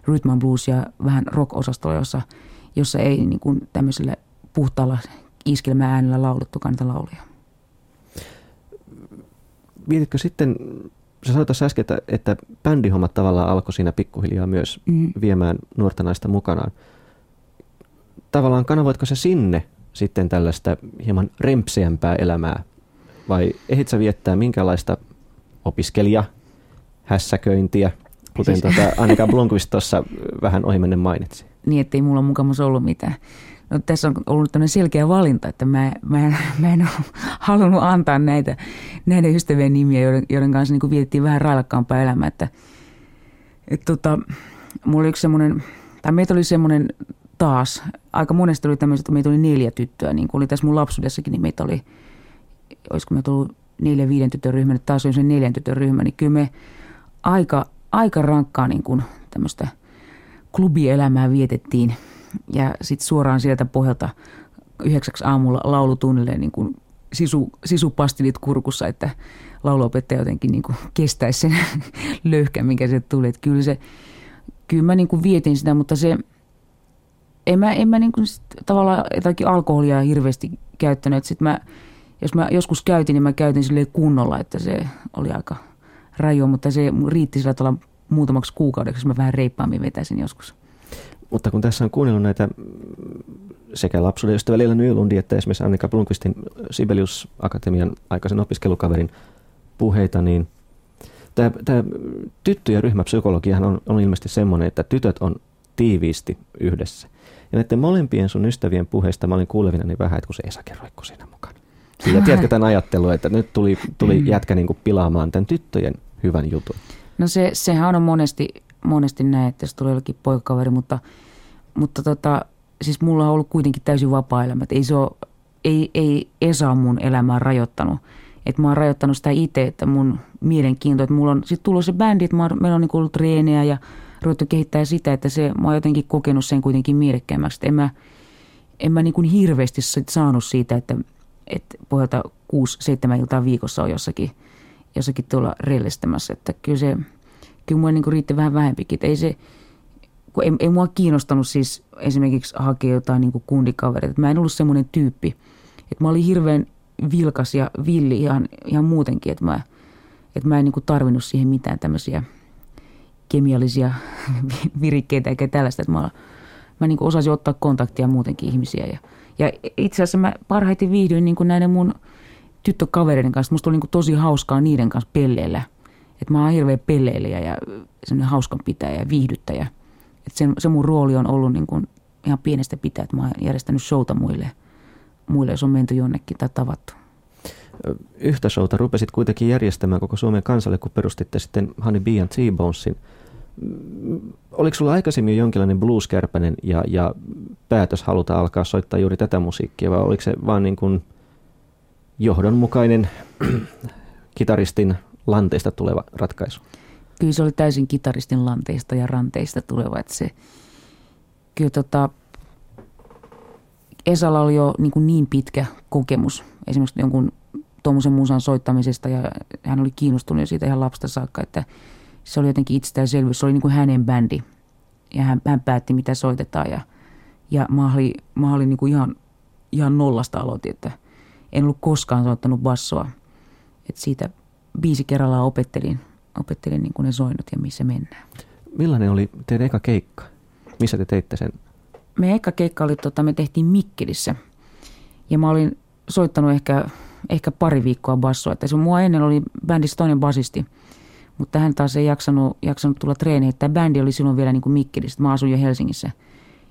rhythm and blues ja vähän rock-osastolla, jossa, jossa ei niin kuin tämmöisellä puhtaalla iskelmääänellä laulettukaan niitä lauluja.
Mietitkö sitten, sä sanoit tässä äsken, että, että bändihommat tavallaan alkoi siinä pikkuhiljaa myös mm. viemään nuorta naista mukanaan. Tavallaan kanavoitko se sinne sitten tällaista hieman rempseämpää elämää vai ehdit sä viettää minkälaista opiskelija hässäköintiä, kuten siis... tuota Annika Blomqvist tuossa vähän ohimennen mainitsi?
Niin, ettei mulla mukamassa ollut mitään. No, tässä on ollut tämmöinen selkeä valinta, että mä, mä, en, mä en ole halunnut antaa näitä, näiden ystävien nimiä, joiden, joiden kanssa niin vietettiin vähän railakkaampaa elämää. Että, et, tota, mulla oli yksi semmoinen, tai meitä oli semmoinen taas, aika monesti oli tämmöiset, että meitä oli neljä tyttöä, niin kuin oli tässä mun lapsuudessakin, niin meitä oli – olisiko me tullut neljä viiden tytön ryhmä, nyt taas on se neljän tytön ryhmä, niin kyllä me aika, aika rankkaa niin kuin tämmöistä klubielämää vietettiin. Ja sitten suoraan sieltä pohjalta yhdeksäksi aamulla laulutunnille niin kuin sisu, sisupastinit kurkussa, että lauluopettaja jotenkin niin kuin kestäisi sen <laughs> löyhkän, mikä se tuli. Että kyllä, se, kyllä mä niin kuin vietin sitä, mutta se, en mä, en mä niin kuin tavallaan jotakin alkoholia hirveästi käyttänyt. Sitten mä, jos mä joskus käytin, niin mä käytin sille kunnolla, että se oli aika raju, mutta se riitti sillä tavalla muutamaksi kuukaudeksi, mä vähän reippaammin vetäisin joskus.
Mutta kun tässä on kuunnellut näitä sekä lapsuuden ystävä Leila Nylundi että esimerkiksi Annika Blomqvistin Sibelius Akatemian aikaisen opiskelukaverin puheita, niin tämä, tämä tyttö- ja ryhmäpsykologiahan on, on ilmeisesti semmoinen, että tytöt on tiiviisti yhdessä. Ja näiden molempien sun ystävien puheista mä olin kuulevina niin vähän, että kun se Esa roikku siinä mukana. Ja tiedätkö tämän ajattelun, että nyt tuli, tuli mm. jätkä niin kuin pilaamaan tämän tyttöjen hyvän jutun?
No se, sehän on monesti, monesti näin, että se tulee jollekin poikakaveri, mutta, mutta tota, siis mulla on ollut kuitenkin täysin vapaa elämä. Ei, se ole, ei, ei Esa mun elämää rajoittanut. Että mä oon rajoittanut sitä itse, että mun mielenkiinto, että mulla on sitten tullut se bändi, että mä, meillä on niin ollut treenejä ja ruvettu kehittää sitä, että se, mä oon jotenkin kokenut sen kuitenkin mielekkäämmäksi. En mä, en mä niin kuin hirveästi saanut siitä, että, että kuusi, seitsemän iltaa viikossa on jossakin, jossakin tuolla rellestämässä. Että kyllä se, kyllä mulla niin riitti vähän vähempikin. Että ei se, kun ei, ei mua kiinnostanut siis esimerkiksi hakea jotain niin kundikavereita. Mä en ollut semmoinen tyyppi. Että mä olin hirveän vilkas ja villi ihan, ihan muutenkin, että mä, että mä en niin tarvinnut siihen mitään tämmöisiä kemiallisia <laughs> virikkeitä eikä tällaista, että mä, mä niin osasin ottaa kontaktia muutenkin ihmisiä. Ja, ja itse asiassa mä parhaiten viihdyin niin kuin näiden mun tyttökavereiden kanssa. Musta oli niin kuin tosi hauskaa niiden kanssa pelleillä. Että mä oon hirveä pelleilijä ja semmoinen hauskan pitäjä ja viihdyttäjä – et se, se mun rooli on ollut niin kuin ihan pienestä pitää, että mä oon järjestänyt showta muille, muille, jos on menty jonnekin tai tavattu.
Yhtä showta rupesit kuitenkin järjestämään koko Suomen kansalle, kun perustitte sitten Honey Bee and T-Bonesin. Oliko sulla aikaisemmin jonkinlainen blueskärpänen ja, ja päätös haluta alkaa soittaa juuri tätä musiikkia, vai oliko se vaan niin kuin johdonmukainen <clears throat> kitaristin lanteista tuleva ratkaisu?
kyllä se oli täysin kitaristin lanteista ja ranteista tuleva. Että se, kyllä tota, Esalla oli jo niin, kuin niin pitkä kokemus esimerkiksi jonkun tuommoisen musan soittamisesta ja hän oli kiinnostunut siitä ihan lapsta saakka, että se oli jotenkin itsestäänselvyys. Se oli niin kuin hänen bändi ja hän, hän päätti mitä soitetaan ja, ja mä olin, mä olin niin kuin ihan, ihan nollasta aloitin, että en ollut koskaan soittanut bassoa. Että siitä viisi kerrallaan opettelin opettelin niin kuin ne soinut ja missä mennään.
Millainen oli teidän eka keikka? Missä te teitte sen?
Me eka keikka oli, tota, me tehtiin Mikkelissä. Ja mä olin soittanut ehkä, ehkä pari viikkoa bassoa. Että se mua ennen oli bändissä toinen basisti. Mutta hän taas ei jaksanut, jaksanut tulla treeneihin. Tämä bändi oli silloin vielä niin kuin Mikkelissä. Mä asuin jo Helsingissä.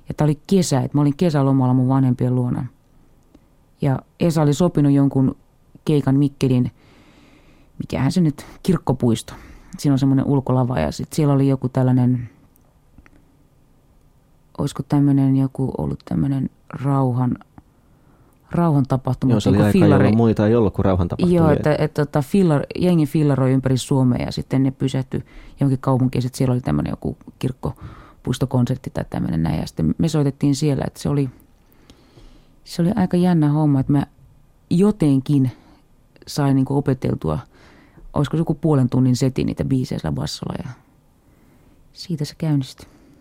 Ja tämä oli kesä, että mä olin kesälomalla mun vanhempien luona. Ja Esa oli sopinut jonkun keikan Mikkelin, mikähän se nyt, kirkkopuisto – siinä on semmoinen ulkolava ja sitten siellä oli joku tällainen, olisiko tämmöinen joku ollut tämmöinen rauhan, rauhan tapahtuma.
Joo, se oli aika, fillari. muita ei ollut kuin rauhan tapahtuma.
Joo, että, että, että tota, fillar, jengi fillaroi ympäri Suomea ja sitten ne pysähtyi johonkin kaupunkiin. Sitten siellä oli tämmöinen joku kirkkopuistokonsertti tai tämmöinen näin. Ja sitten me soitettiin siellä, että se oli, se oli aika jännä homma, että mä jotenkin sain niin opeteltua – olisiko se joku puolen tunnin setin niitä biisejä bassolla ja siitä se käynnistyi.